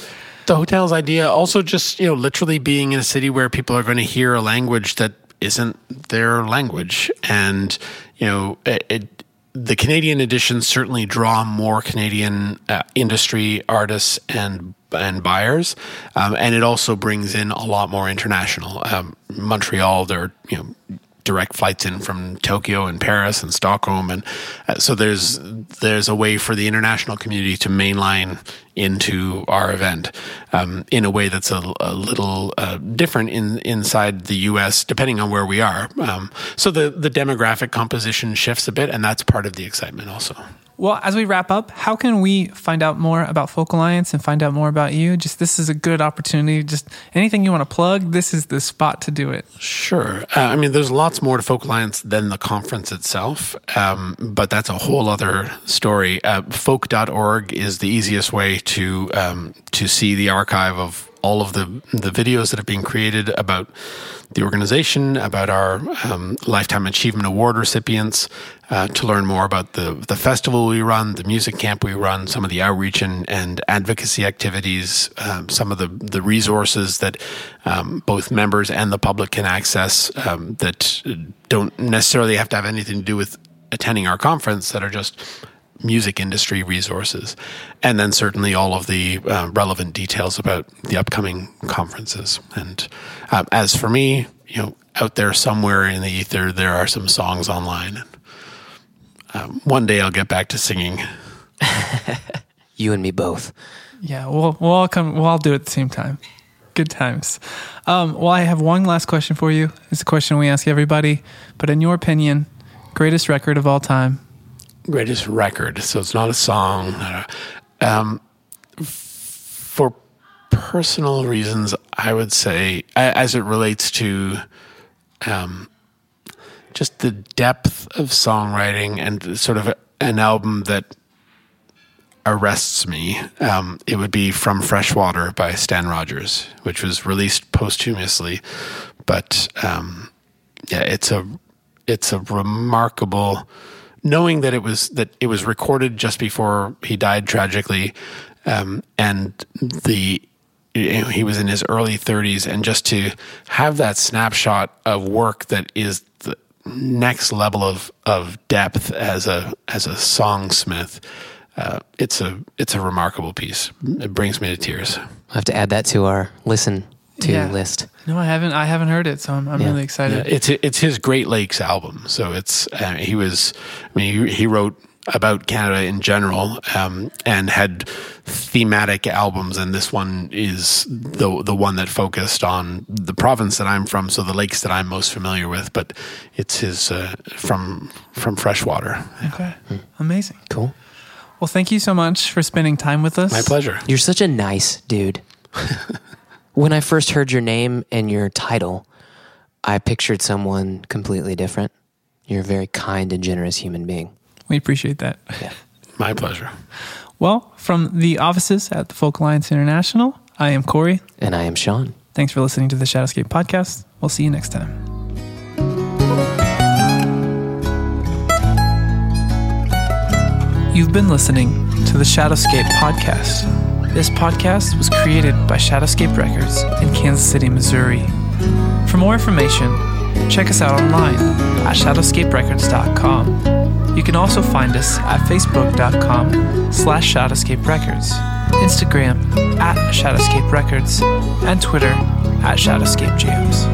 [SPEAKER 4] The hotel's idea also just you know literally being in a city where people are going to hear a language that isn't their language, and you know it, it the Canadian editions certainly draw more Canadian uh, industry artists and and buyers, um, and it also brings in a lot more international. Um, Montreal, there you know direct flights in from Tokyo and Paris and Stockholm, and uh, so there's there's a way for the international community to mainline into our event um, in a way that's a, a little uh, different in inside the U.S. depending on where we are. Um, so the the demographic composition shifts a bit, and that's part of the excitement also.
[SPEAKER 2] Well, as we wrap up, how can we find out more about Folk Alliance and find out more about you? Just this is a good opportunity. Just anything you want to plug, this is the spot to do it.
[SPEAKER 4] Sure. Uh, I mean, there's lots more to Folk Alliance than the conference itself, um, but that's a whole other story. Uh, folk.org is the easiest way to um, to see the archive of all of the the videos that have been created about the organization, about our um, lifetime achievement award recipients, uh, to learn more about the the festival we run, the music camp we run, some of the outreach and, and advocacy activities, um, some of the the resources that um, both members and the public can access um, that don't necessarily have to have anything to do with attending our conference that are just music industry resources, and then certainly all of the uh, relevant details about the upcoming conferences. And um, as for me, you know, out there somewhere in the ether, there are some songs online. Um, one day I'll get back to singing. [LAUGHS]
[SPEAKER 3] you and me both.
[SPEAKER 2] Yeah, we'll we'll all come. We'll all do it at the same time. Good times. Um, well, I have one last question for you. It's a question we ask everybody. But in your opinion, greatest record of all time,
[SPEAKER 4] greatest record. So it's not a song. Um, for personal reasons, I would say, as it relates to um, just the depth of songwriting and sort of an album that arrests me, um, it would be From Freshwater by Stan Rogers, which was released posthumously. But um, yeah, it's a it's a remarkable knowing that it was that it was recorded just before he died tragically, um, and the he was in his early 30s, and just to have that snapshot of work that is the next level of of depth as a as a songsmith. Uh, it's a it's a remarkable piece. It brings me to tears.
[SPEAKER 3] I have to add that to our listen to
[SPEAKER 2] Yeah.
[SPEAKER 3] list.
[SPEAKER 2] no, I haven't. I haven't heard it, so I'm, I'm
[SPEAKER 3] Yeah.
[SPEAKER 2] really excited.
[SPEAKER 4] Yeah, it's it's his Great Lakes album. So it's uh, he was. I mean, he, he wrote about Canada in general um, and had thematic albums, and this one is the the one that focused on the province that I'm from, so the lakes that I'm most familiar with. But it's his uh, from from freshwater.
[SPEAKER 2] Okay, amazing.
[SPEAKER 3] Cool.
[SPEAKER 2] Well, thank you so much for spending time with us.
[SPEAKER 4] My pleasure.
[SPEAKER 3] You're such a nice dude. [LAUGHS] when I first heard your name and your title, I pictured someone completely different. You're a very kind and generous human being.
[SPEAKER 2] We appreciate that. [LAUGHS]
[SPEAKER 4] My pleasure.
[SPEAKER 2] Well, from the offices at the Folk Alliance International, I am Corey.
[SPEAKER 3] And I am Sean.
[SPEAKER 2] Thanks for listening to the Shadowscape podcast. We'll see you next time. You've been listening to the Shadowscape podcast. This podcast was created by Shadowscape Records in Kansas City, Missouri. For more information, check us out online at shadowscaperecords.com. You can also find us at facebook.com slash shadowscape records, Instagram at shadowscape records, and Twitter at shadowscape jams.